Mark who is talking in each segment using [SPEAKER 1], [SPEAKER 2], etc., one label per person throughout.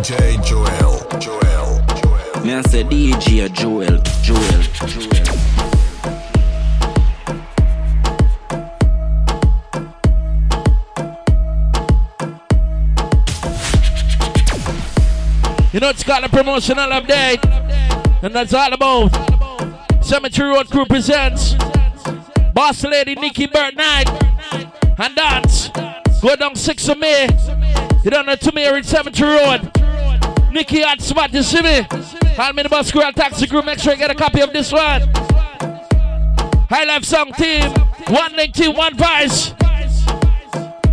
[SPEAKER 1] DJ Joel, Joel, Joel.
[SPEAKER 2] Me I say DJ Joel, Joel, Joel.
[SPEAKER 3] You know it's got a promotional update, and that's all about Cemetery Road Crew presents Boss Lady Nikki Burt Night and dance. Go down 6 of May. You don't know to me in Cemetery Road. Nikki hot spot, you see me? Call me the bus girl taxi crew. Make sure you get a copy of this one. High Life Song Team, one link team, one vice.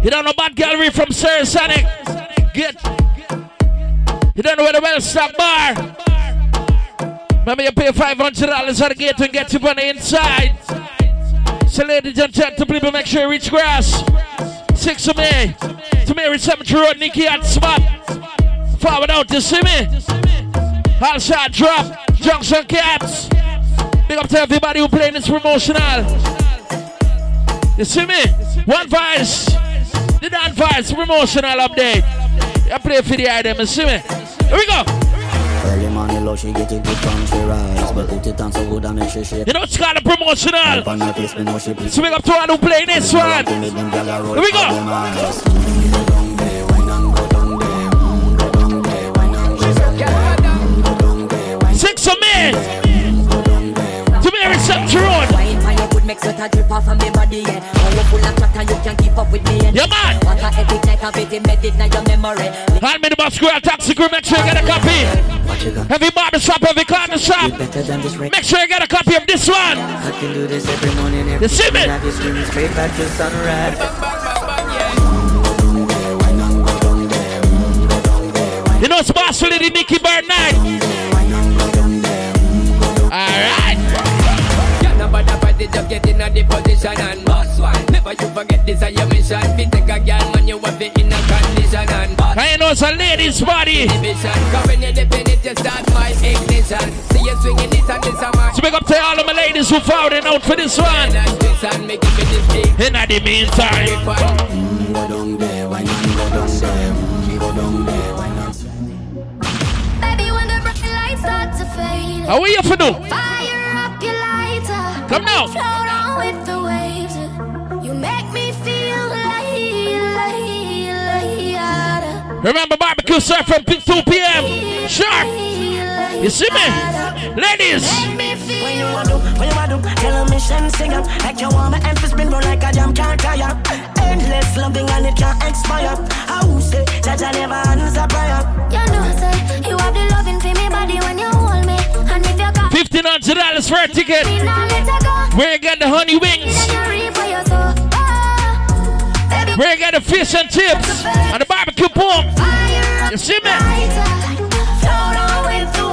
[SPEAKER 3] You don't know Bad Gallery from Sir Sonic. Get you don't know where the well stock bar. Remember you pay $500 at the gate and get you on the inside. So ladies and gentlemen, make sure you reach grass. 6 of May. To Mary Cemetery Road, Nikki at spot. Forward out, you see me? All shot drop. Junction Cats. Big up to everybody who playing this promotional. You see me? One vice. The non vice promotional update. I play for the item, you see me? Here we go.
[SPEAKER 4] Early morning low, she get it good from she rise But put it on so good and make she shake
[SPEAKER 3] You know it's called a promotional.
[SPEAKER 4] Up on her face, me she please
[SPEAKER 3] So big up to all who play this one.
[SPEAKER 4] Here
[SPEAKER 3] we go. Six of me. To me, reception road.
[SPEAKER 5] Wine for your good make sweat a drip off of me body, yeah. Now you full of chat and you can keep up with me.
[SPEAKER 3] Yeah, man.
[SPEAKER 5] What a epic like a bit embedded in your memory.
[SPEAKER 3] Hand me the bus girl, taxi crew, make sure you get a copy.
[SPEAKER 4] What you got?
[SPEAKER 3] Every barber shop, every corner shop.
[SPEAKER 4] Better than this record
[SPEAKER 3] Make sure you get a copy of this one.
[SPEAKER 4] I can do this every morning every
[SPEAKER 3] You see me?
[SPEAKER 4] evening. Have screaming straight back to sunrise
[SPEAKER 3] You know it's Boss Lady Nikki Bird night. Alright.
[SPEAKER 6] Yeah, nobody fight it, just get in a the position and boss one. Never you forget this is your mission. Fit take a girl, man, you have it in a condition and boss.
[SPEAKER 3] I know it's a lady's body.
[SPEAKER 6] Cause when you dip in it, you start my ignition. See you swinging it and this man.
[SPEAKER 3] So big up to all of my ladies who found it out for this one.
[SPEAKER 6] And this and make it with this big.
[SPEAKER 3] In the meantime.
[SPEAKER 4] Go down there, why not go down there Go down there,
[SPEAKER 3] How are you for do?
[SPEAKER 7] fire up your lighter.
[SPEAKER 3] Come now.
[SPEAKER 7] Float on with the waves. You make me feel like, like, like,
[SPEAKER 3] Remember barbecue serve from 2 p.m. Sharp. You see me? Ladies.
[SPEAKER 8] When you a do, when you a do, tell a mission sing up Like you want my emphasis spin roll like a jam can't tire Endless loving and it can't expire I who say, Jaja never answer prayer
[SPEAKER 7] You know, say, you have the loving for me body when you
[SPEAKER 3] $1,500 for a ticket.
[SPEAKER 7] me, let go.
[SPEAKER 3] Where you got the honey wings? Where you got the fish and chips? And the barbecue pork? You see me?
[SPEAKER 7] lighter. Float on with the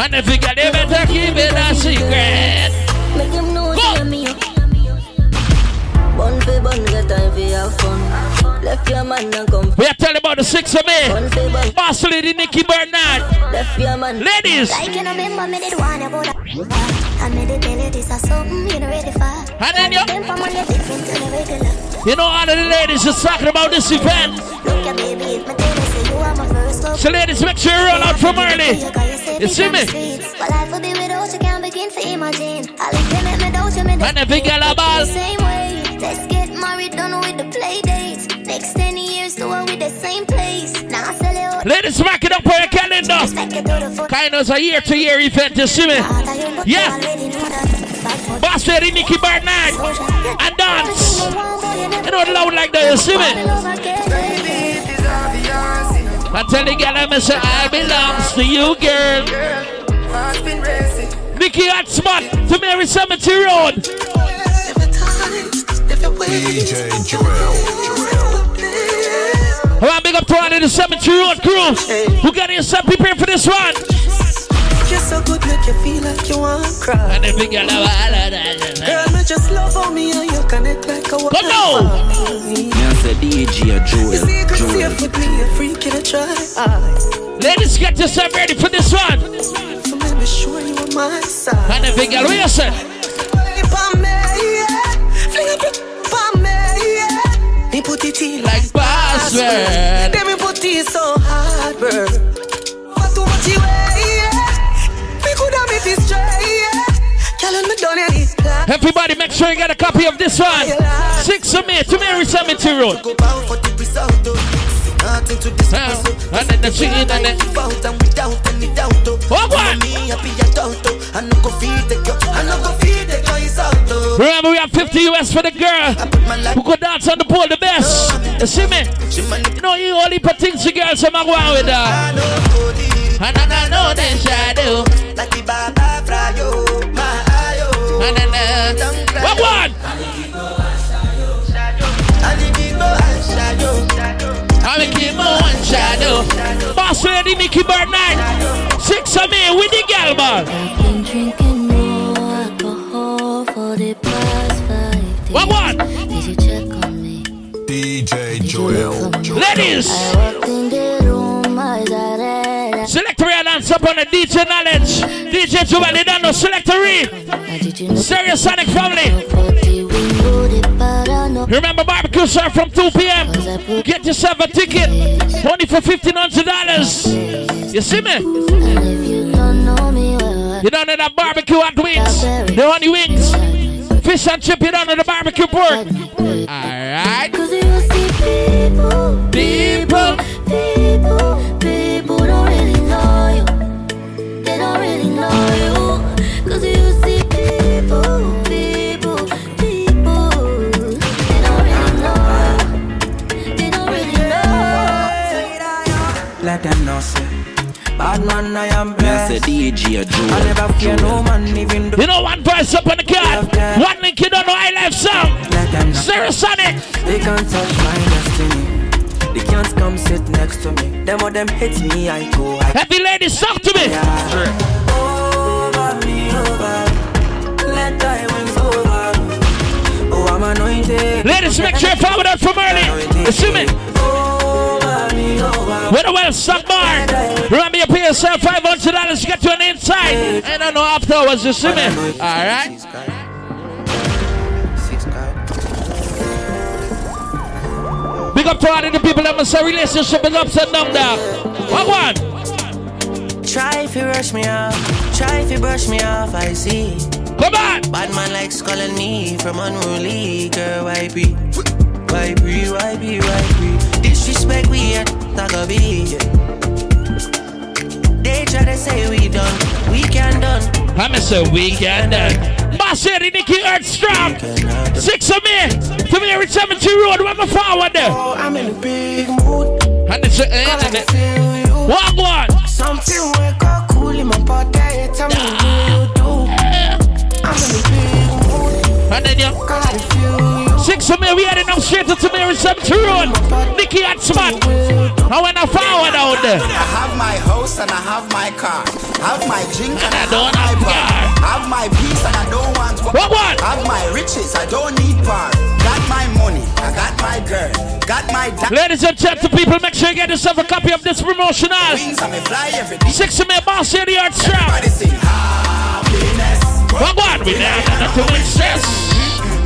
[SPEAKER 3] And if you got it, better keep it a secret.
[SPEAKER 8] Make them know
[SPEAKER 3] Go.
[SPEAKER 8] say me Bun for bun, get time for have fun Left your man and come
[SPEAKER 3] We are telling about the 6 of
[SPEAKER 8] Bun
[SPEAKER 3] May.
[SPEAKER 8] for bun,
[SPEAKER 3] Boss Lady Nikki Bird night.
[SPEAKER 8] left your man
[SPEAKER 3] Ladies.
[SPEAKER 7] Like you know, remember me did one about that. I made it tell you this is something you know ready for.
[SPEAKER 3] And then you,
[SPEAKER 7] Them the different to the
[SPEAKER 3] you know all of the ladies is talking about this event.
[SPEAKER 7] Look at baby, if my tell say you are my first love.
[SPEAKER 3] So ladies, make sure you roll out from early. You see me?
[SPEAKER 7] But life will be without you, can't begin to imagine. I like them at me, don't you, me
[SPEAKER 3] And if you get a ball,
[SPEAKER 7] Same way. Let's get married, done with the play dates. Next 10 years, do it with the same place. Now I sell it out.
[SPEAKER 3] ladies, mark it up on your calendar.
[SPEAKER 7] Respect it to the foot.
[SPEAKER 3] Kind of a year to year event, you see me? Yeah. Boss Lady Nikki Bird night. And dance. You know, loud like that, you see me? I tell the girl, I'm say, I belongs to you, girl. Nikki Hot Spot to Mary Cemetery Road.
[SPEAKER 1] DJ Joel, Joel.
[SPEAKER 3] I want to big up to all of the Cemetery Road crew who got yourself prepared for this one.
[SPEAKER 8] You're so good, make you feel like you want to cry
[SPEAKER 3] And the big girl,
[SPEAKER 8] Girl, me just love how me and you connect like a
[SPEAKER 3] Come now.
[SPEAKER 2] Me I say DJ Joel. Joel.
[SPEAKER 8] safe with me, a freak in a try.
[SPEAKER 3] Ladies, get yourself ready for this one.
[SPEAKER 8] So let me show you on my side.
[SPEAKER 3] And the big girl, what you say?
[SPEAKER 8] Flip on me, yeah. Fling up it on me, yeah. Me put it in
[SPEAKER 3] Like password.
[SPEAKER 8] Then me put it so hard, bro. For too much you weigh, yeah. Me coulda me fi stray, yeah. Girl, when me done it, like
[SPEAKER 3] Everybody, make sure you get a copy of this one. Six of me, to Mary Cemetery Road.
[SPEAKER 8] result, oh.
[SPEAKER 3] What,
[SPEAKER 8] no no.
[SPEAKER 3] Remember, we have 50 US for the girl who could dance on the pole the best. You see me?
[SPEAKER 8] Money,
[SPEAKER 3] You only put things to girls, I'm going with her.
[SPEAKER 8] Body.
[SPEAKER 3] And I know they shadow.
[SPEAKER 8] Like the Baba Frayo, ayo.
[SPEAKER 3] And then, uh, what one?
[SPEAKER 8] And the big boy, I shadow.
[SPEAKER 3] I'm a keep my one shadow. Boss lady Nikki Bird night. Six of me with the girl, man.
[SPEAKER 7] Been drinking more alcohol for the past five days.
[SPEAKER 3] What one?
[SPEAKER 7] Did you check on me?
[SPEAKER 1] DJ Joel. Joel.
[SPEAKER 3] Ladies, A dance up on the DJ knowledge. DJ Joel, they don't know select a
[SPEAKER 7] Now did you know?
[SPEAKER 3] Stereosonic family. Remember barbecue sir from 2 p.m. Get yourself a ticket. Only for $1,500. You see me?
[SPEAKER 7] You don't know
[SPEAKER 3] that barbecue hot wings. The honey wings. Fish and chip, you don't know the barbecue pork. Alright.
[SPEAKER 7] People.
[SPEAKER 3] people,
[SPEAKER 7] people
[SPEAKER 6] them know say. Bad man I am
[SPEAKER 2] say
[SPEAKER 6] blessed.
[SPEAKER 2] DJ
[SPEAKER 6] I
[SPEAKER 2] Joel.
[SPEAKER 6] never fear no man even though
[SPEAKER 3] You know one verse up on the card. One link you don't know I life song.
[SPEAKER 6] Let them know.
[SPEAKER 3] Stereosonic.
[SPEAKER 6] They can't touch my destiny. They can't come sit next to me. Them or them hit me I go I
[SPEAKER 3] Happy ladies, talk to me.
[SPEAKER 6] Over me over. Let thy wings over. Oh I'm anointed.
[SPEAKER 3] Ladies, make sure you follow that from early. You see me?
[SPEAKER 6] Over me over
[SPEAKER 3] With a well stock bar. Remember you pay yourself $500 to get you an inside. And I know after afterwards, you see me? Alright.
[SPEAKER 6] Six guy
[SPEAKER 3] Big up to all of the people that must say relationship is upside down there. What one?
[SPEAKER 6] Try if you rush me off Try if you brush me off I see
[SPEAKER 3] Come on.
[SPEAKER 6] Bad man likes calling me from unruly girl. Why be? Why be? Why be? Why be?
[SPEAKER 3] I'm a weekend. Boss Eddie, Nikki Earthstrong. Six of me. To me, every cemetery road. My forward there.
[SPEAKER 6] Oh, I'm in a big mood.
[SPEAKER 3] And it's a
[SPEAKER 6] Cause I
[SPEAKER 3] end.
[SPEAKER 6] you.
[SPEAKER 3] What one?
[SPEAKER 6] Something up cool in my body. Tell me what you do. I'm in a big mood.
[SPEAKER 3] And then you.
[SPEAKER 6] Cause I can feel you.
[SPEAKER 3] Six of me, we heading up straight to Mary Cemetery Road. Nikki and Smart. I went a forward out there.
[SPEAKER 9] I have my house and I have my car. Have my drink and,
[SPEAKER 3] I
[SPEAKER 9] I,
[SPEAKER 3] don't
[SPEAKER 9] have my
[SPEAKER 3] have.
[SPEAKER 9] Have my peace and I don't want what,
[SPEAKER 3] What one?
[SPEAKER 9] Have my riches, I don't need power. Got my money, I got my girl. Got my da-
[SPEAKER 3] Ladies and gentlemen, people, make sure you get yourself a copy of this promotional.
[SPEAKER 9] wings and me fly every day.
[SPEAKER 3] Six of me, Boss Earthstrong.
[SPEAKER 9] Everybody sing happiness.
[SPEAKER 3] What? We now got to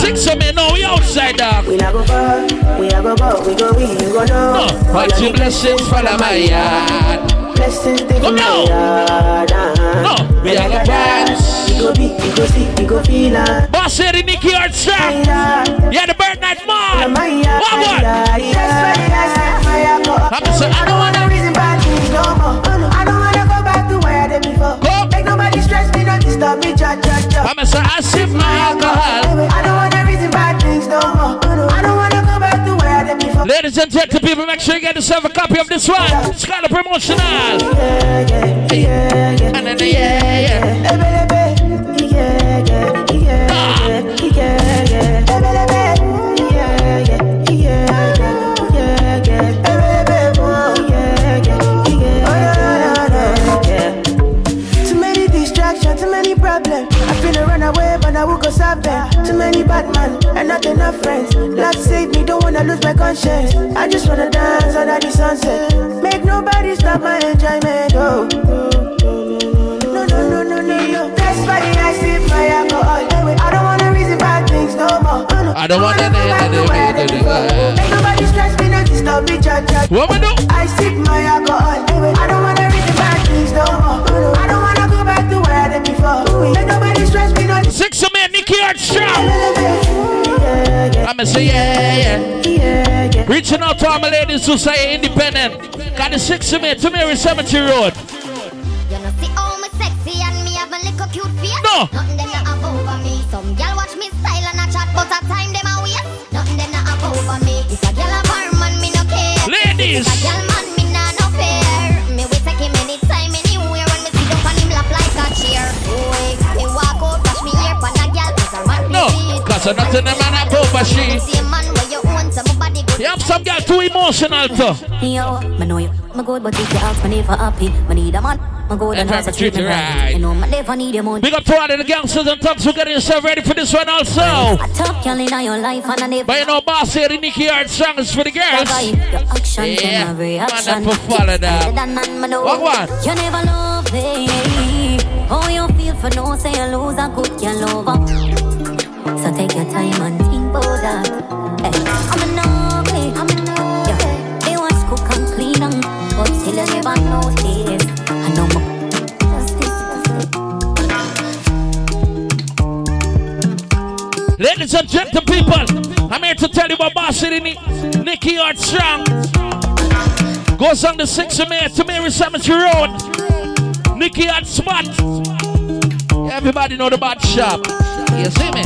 [SPEAKER 3] Six of me, no, we outside dog.
[SPEAKER 8] We not go far, we a go go, we go we, you go know.
[SPEAKER 3] No, watch your blessings follow my yard.
[SPEAKER 8] Blessings they
[SPEAKER 3] Come
[SPEAKER 8] from
[SPEAKER 3] now.
[SPEAKER 8] my yard. uh-huh.
[SPEAKER 3] No, we are the fans.
[SPEAKER 8] We go be, we go see, we go feel uh.
[SPEAKER 3] Boss Eddie, Nikki Earthstrong. Yeah, the bird night man.
[SPEAKER 8] My
[SPEAKER 3] What one?
[SPEAKER 8] yard, yeah.
[SPEAKER 3] I'm say, I don't wanna
[SPEAKER 8] reason bad things no more. Back to where I did before.
[SPEAKER 3] Go.
[SPEAKER 8] Make nobody stress me, not disturb me, cha cha cha.
[SPEAKER 3] I'm say, I sip my alcohol.
[SPEAKER 8] I don't wanna reason bad things no more. I don't wanna go back to where I did before.
[SPEAKER 3] Ladies and gentlemen, people, make sure you get yourself a copy of this one. It's called a promotional.
[SPEAKER 8] Yeah, yeah.
[SPEAKER 10] yeah, yeah.
[SPEAKER 3] The yeah, yeah.
[SPEAKER 10] Not enough friends. Love save me, don't wanna lose my conscience. I just wanna dance under the sunset. Make nobody stop my enjoyment. Oh. No, no, no, no, no, no. That's why I sip my alcohol. I don't wanna reason bad things no more. No.
[SPEAKER 3] I don't want
[SPEAKER 10] wanna go back to where I
[SPEAKER 3] any-
[SPEAKER 10] did before.
[SPEAKER 3] any-
[SPEAKER 10] Make nobody stress me, no disturb me, judge.
[SPEAKER 3] What we do?
[SPEAKER 10] I sip my alcohol. I don't wanna reason bad things no more. No. I don't wanna go back to where I did before. Make nobody stress me, no
[SPEAKER 3] Six of men, Nikki Armstrong.
[SPEAKER 10] yeah, yeah,
[SPEAKER 3] I'ma say yeah, yeah.
[SPEAKER 10] yeah, yeah.
[SPEAKER 3] Reaching out to all my ladies who say independent. Got the six of men to Mary Cemetery Road.
[SPEAKER 11] You know, see how me sexy and me have a little cute face.
[SPEAKER 3] No.
[SPEAKER 11] Nothing them not have over me. Some gal watch me style and a chat, but a time them a waste. Nothing them not have over me. If a gal a man, me no care.
[SPEAKER 3] Ladies.
[SPEAKER 11] No, beat.
[SPEAKER 3] cause I nothing them man have over she.
[SPEAKER 11] See a man where you own, so my body good.
[SPEAKER 3] You have some girl too emotional too.
[SPEAKER 12] Yo, me know you, me good, but if you ask me if happy, me need a man. Me good and
[SPEAKER 3] Yeah,
[SPEAKER 12] also
[SPEAKER 3] treat
[SPEAKER 12] treat me
[SPEAKER 3] you
[SPEAKER 12] right.
[SPEAKER 3] right.
[SPEAKER 12] You know, me never need your money.
[SPEAKER 3] Big up to all the gangsters and thugs who getting yourself ready for this one also.
[SPEAKER 12] A top girl in your life and I never
[SPEAKER 3] But you know, boss here, the Nikki Armstrong is for the girls.
[SPEAKER 12] Your
[SPEAKER 3] Yeah, man, for follow that.
[SPEAKER 12] Better than none, me know.
[SPEAKER 3] What one?
[SPEAKER 12] You never love me. How you feel for no say you lose a good girl lover.
[SPEAKER 3] Ladies and gentle people, I'm here to tell you about Boss City Ni- Nikki Armstrong. Goes on the 6th of May to Mary Cemetery Road. Nicky Hot Spot. Everybody know the bad shop. You see me?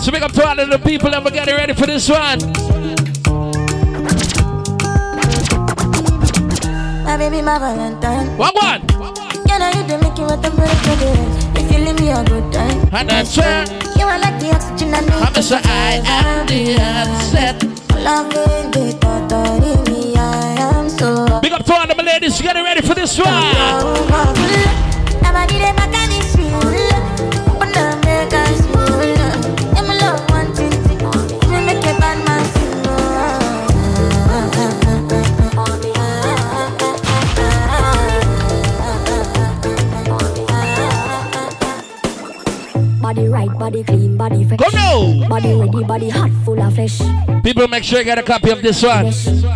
[SPEAKER 3] So big up to all of the people that we're getting ready for this one.
[SPEAKER 10] My baby, my Valentine.
[SPEAKER 3] One one.
[SPEAKER 10] You know you do make you what If you me a good time.
[SPEAKER 3] And that's where
[SPEAKER 10] You are like the oxygen I need.
[SPEAKER 3] I'm so I am the upset.
[SPEAKER 10] Loving the thought of me, I am so.
[SPEAKER 3] Big up to all my ladies getting ready for this one.
[SPEAKER 12] Right, body clean, body fresh.
[SPEAKER 3] Go now.
[SPEAKER 12] Body ready, body hot, full of flesh.
[SPEAKER 3] People make sure you get a copy of this one.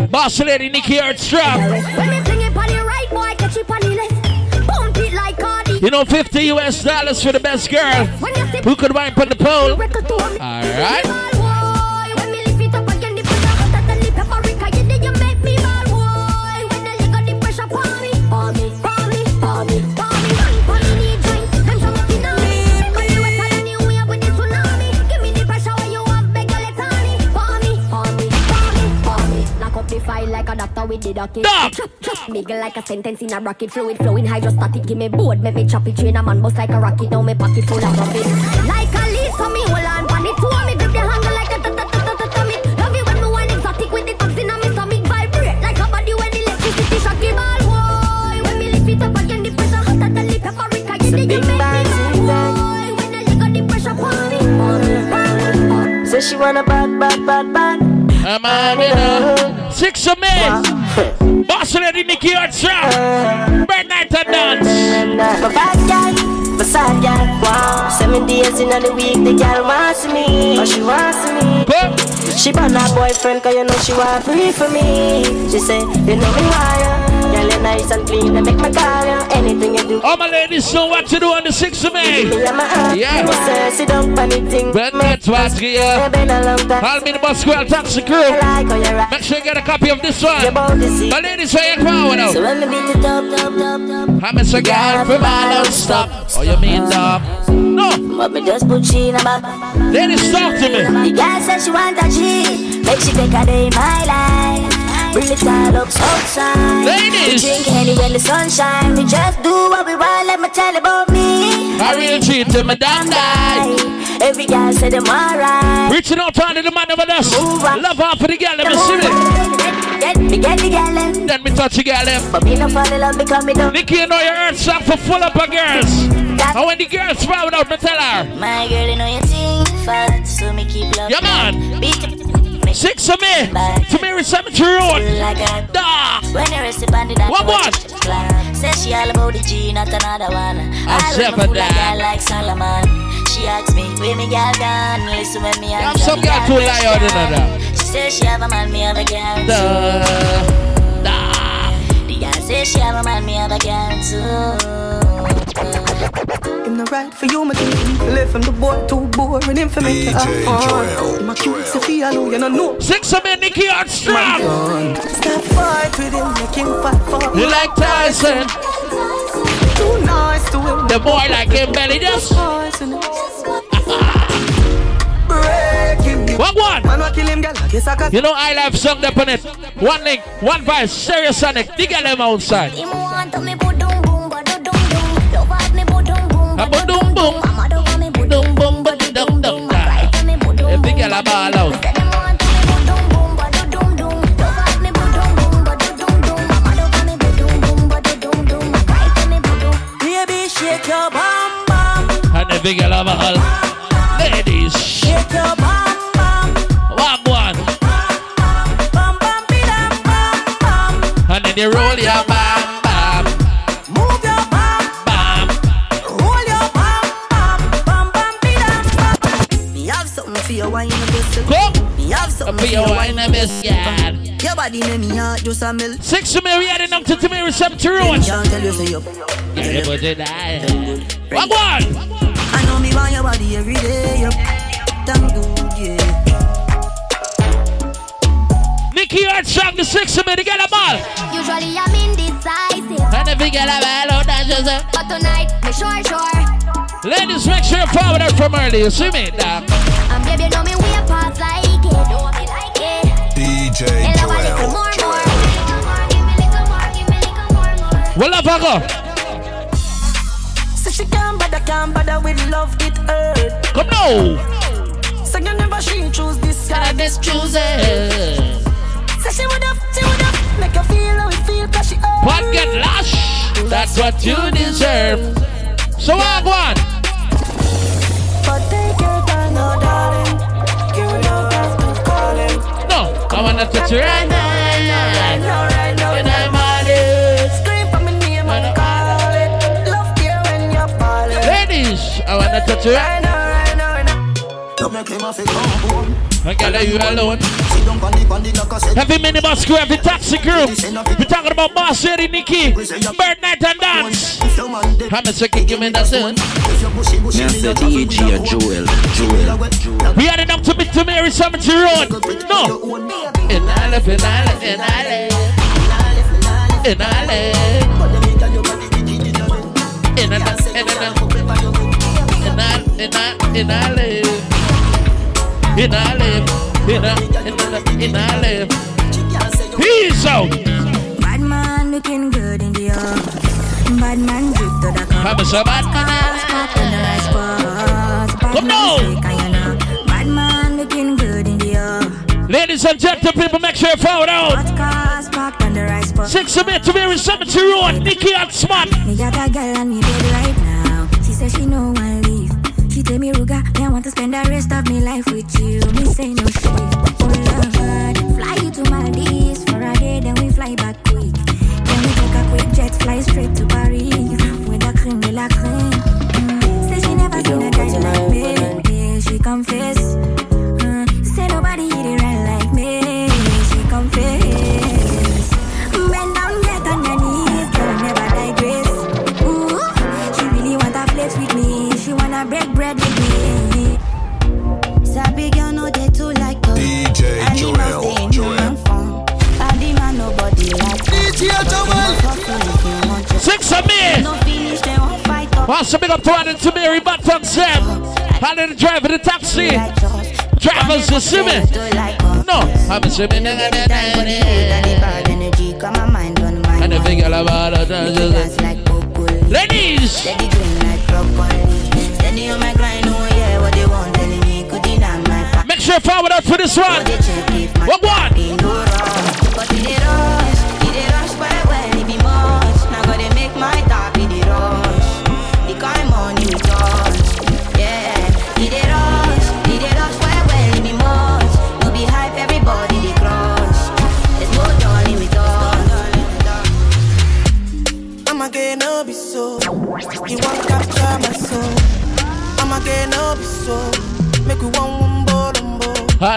[SPEAKER 3] Boss lady Nicky Armstrong.
[SPEAKER 11] When me fling it on the right, boy, catch it on the left. Pump it like Cardi.
[SPEAKER 3] You know 50 US dollars for the best girl.
[SPEAKER 11] When you sip
[SPEAKER 3] Who could wine on the pole?
[SPEAKER 11] record to file like a doctor with the docket.
[SPEAKER 3] Stop.
[SPEAKER 11] Chop. Like a sentence in a rocket. Fluid flowing hydrostatic. Give me board, make me chop it. Train a man bust like a rocket. Now me pocket full of profit. Like a lead, so me hold on pan it. Two me grip the handle like a ta ta ta ta ta ta. Love you when me wine exotic with the tops in a me stomach. Vibrate like a body when electricity shock it ball. Boy, when me lift it up again, the pressure hotter than the paprika. You did you make me mad, boy. When the liquor, the pressure pour me.
[SPEAKER 10] Say she want a bad, bad, bad, bad.
[SPEAKER 3] I'm on it. Six of me. Boss Nikki Armstrong. Bird night dance.
[SPEAKER 10] My girl. Wow. Seven days in the week, the girl wants me. Oh, she wants me.
[SPEAKER 3] Go.
[SPEAKER 10] She brought her boyfriend, cause you know she want free for me. She say, you know me why Girl, you're nice and clean, and make my call you. Anything you do,
[SPEAKER 3] All my ladies know what to do on the 6th of May.
[SPEAKER 10] my.
[SPEAKER 3] Yeah.
[SPEAKER 10] Sit down for anything.
[SPEAKER 3] But that's what's here.
[SPEAKER 10] been a long time.
[SPEAKER 3] Call me the bus square taxi crew.
[SPEAKER 10] I
[SPEAKER 3] Make sure you get a copy of this one.
[SPEAKER 10] your body, see.
[SPEAKER 3] My ladies, where you
[SPEAKER 10] So
[SPEAKER 3] now?
[SPEAKER 10] when me beat it up, up, up, up.
[SPEAKER 3] I'm a girl from all stop. Oh, you mean dog? Uh, no.
[SPEAKER 10] But me just put she in a back.
[SPEAKER 3] Ladies, talk to me.
[SPEAKER 10] The girl said she want a G. Make she take a day in my life.
[SPEAKER 7] Bring the tile up outside.
[SPEAKER 3] Ladies.
[SPEAKER 7] We drink Henny when the sun shine. We just do what we want. Let me tell you about me.
[SPEAKER 3] I really treat to my damn die.
[SPEAKER 7] Every guy said them alright.
[SPEAKER 3] Reaching out to the man over there. Love half of the girl, let me see it.
[SPEAKER 7] Get me, get the girl.
[SPEAKER 3] Then me touch the girl.
[SPEAKER 7] But me no fall in love because me don't.
[SPEAKER 3] Nikki, you know your earth song for full up of girls. And when the girls found out, me tell her.
[SPEAKER 7] My girl, you know your thing fat, so me keep love.
[SPEAKER 3] Yeah, man.
[SPEAKER 7] Beat.
[SPEAKER 3] Six of me. To Mary Cemetery Road. Da.
[SPEAKER 7] When you rest upon the that
[SPEAKER 3] What one?
[SPEAKER 7] Say she all about the G, not another one.
[SPEAKER 3] I
[SPEAKER 7] love me like girl Solomon. She asks me, where me girl gone? Listen when me
[SPEAKER 3] I'm some guy to lie out in that.
[SPEAKER 7] She says she have a man, me have a girl
[SPEAKER 3] Da.
[SPEAKER 7] too.
[SPEAKER 3] Da.
[SPEAKER 7] The girl says she have a man, me have a girl too.
[SPEAKER 10] Him no right for you, my king. Left him the boy too boring. Him for me to have
[SPEAKER 1] DJ
[SPEAKER 10] fun.
[SPEAKER 1] Joel,
[SPEAKER 10] Him a cute, say feel you, you know no.
[SPEAKER 3] Six of me, Nikki Armstrong.
[SPEAKER 10] Stop fight with him, make him fight for
[SPEAKER 3] You like Tyson.
[SPEAKER 10] Too nice to him.
[SPEAKER 3] The boy like him belly just.
[SPEAKER 10] Poison. Break him.
[SPEAKER 3] What one?
[SPEAKER 10] Man, what kill him, girl? I I got
[SPEAKER 3] You know I love song up on it. One link, one vice, Stereosonic. Dig at them outside. A
[SPEAKER 7] put
[SPEAKER 3] Dum boom dum dum da.
[SPEAKER 7] Cry for me put dum
[SPEAKER 3] A big girl a ball out.
[SPEAKER 7] Say them want me put dum boom, but dum dum. Love have me put dum boom, but dum dum. Mama don't want me put dum boom, but dum dum. Cry for me put dum.
[SPEAKER 10] Baby, shake your bum bum.
[SPEAKER 3] And the big girl a ball. Ladies.
[SPEAKER 10] Shake your bum bum.
[SPEAKER 3] One one.
[SPEAKER 10] Bum bum bidam bum bum.
[SPEAKER 3] And then you roll your miss yeah.
[SPEAKER 10] Your body make me heart just a melt.
[SPEAKER 3] Six of me, we had enough to to me receptor road.
[SPEAKER 10] Can't tell you say you.
[SPEAKER 3] Yeah, but it die. One one.
[SPEAKER 10] I know me want your body every day. You damn good, yeah.
[SPEAKER 3] Nikki Armstrong, the six of me, they get a ball.
[SPEAKER 7] Usually I'm indecisive,
[SPEAKER 3] And the big girl a ball out. That's just it.
[SPEAKER 7] but tonight me sure sure.
[SPEAKER 3] Ladies, make sure you forward her from early. You see me? Nah.
[SPEAKER 7] And baby, you know me way past like
[SPEAKER 1] DJ
[SPEAKER 7] I want little
[SPEAKER 1] Joel,
[SPEAKER 7] more, more.
[SPEAKER 1] Joel.
[SPEAKER 7] Give more, give me little more, more.
[SPEAKER 3] Well, up I.
[SPEAKER 10] So she can't bother, can't bother with love, it hurt.
[SPEAKER 3] Come now.
[SPEAKER 10] So you never she choose this guy.
[SPEAKER 3] This choosing.
[SPEAKER 10] So she would have, she would have make you feel how it feel, cause she hurt.
[SPEAKER 3] What get lush? That's what you deserve. So I go wanna touch you right now.
[SPEAKER 10] Right now, right now,
[SPEAKER 3] And I'm on it.
[SPEAKER 10] Scream for my name and call it. Love you when you're falling.
[SPEAKER 3] Ladies, I wanna touch you right
[SPEAKER 10] Right now, right now, right now.
[SPEAKER 13] Don't make him a fake come home.
[SPEAKER 3] I gotta you alone.
[SPEAKER 13] Sit down the on the I said.
[SPEAKER 3] Heavy minibus crew, heavy taxi crew. We're talking about Boss City, Nikki, Bird Night and Dance.
[SPEAKER 13] If your man dead,
[SPEAKER 3] I'm a second, give me that soon.
[SPEAKER 13] If you bushy bushy,
[SPEAKER 2] Me I
[SPEAKER 13] me
[SPEAKER 2] say
[SPEAKER 13] a
[SPEAKER 2] DJ
[SPEAKER 13] with
[SPEAKER 2] Joel. Joel, Joel.
[SPEAKER 3] We had enough to meet to Mary Cemetery Road. No. In Ireland, in Ireland, in Ireland. In Ireland. In Ireland, in Ireland. In Ireland, in Ireland. In Ireland, in Ireland, in Ireland. Peace out.
[SPEAKER 14] Bad man looking good in the off. Bad man drip to the cup.
[SPEAKER 3] I'm a so
[SPEAKER 14] in the right. Bad man and. Bad man in the.
[SPEAKER 3] Ladies and gentlemen, people, make sure you forward out. Six of me to Mary Cemetery Road, Nikki and Smart.
[SPEAKER 14] Me got a girl on me bed right now. She says she no one leave. She tell me Ruga, me I want to spend the rest of me life with you. Me say no shit. Oh fly you to Maldives for a day, then we fly back quick. Then we take a quick jet, fly straight to Paris la creme. Mm. Say she never seen a guy like me. Yeah, she confess. Mm. Say nobody hit it right like me. She confess. Bend down, get on your knees, girl, never digress. Ooh, she really wanna flex with me. She wanna break bread with me. Sabi girl, no they too like us.
[SPEAKER 1] DJ
[SPEAKER 14] And he
[SPEAKER 1] Joel, Joel.
[SPEAKER 14] Body man, nobody like us.
[SPEAKER 13] DJ Joel.
[SPEAKER 3] Six of me.
[SPEAKER 14] Us.
[SPEAKER 3] To big up to and to Mary back from Sam. How did the driver the taxi? Drivers,
[SPEAKER 14] like us.
[SPEAKER 3] No, I'm swimming
[SPEAKER 15] and the
[SPEAKER 3] And big about it.
[SPEAKER 15] Like.
[SPEAKER 3] Ladies! Make sure you forward out for this one. What one?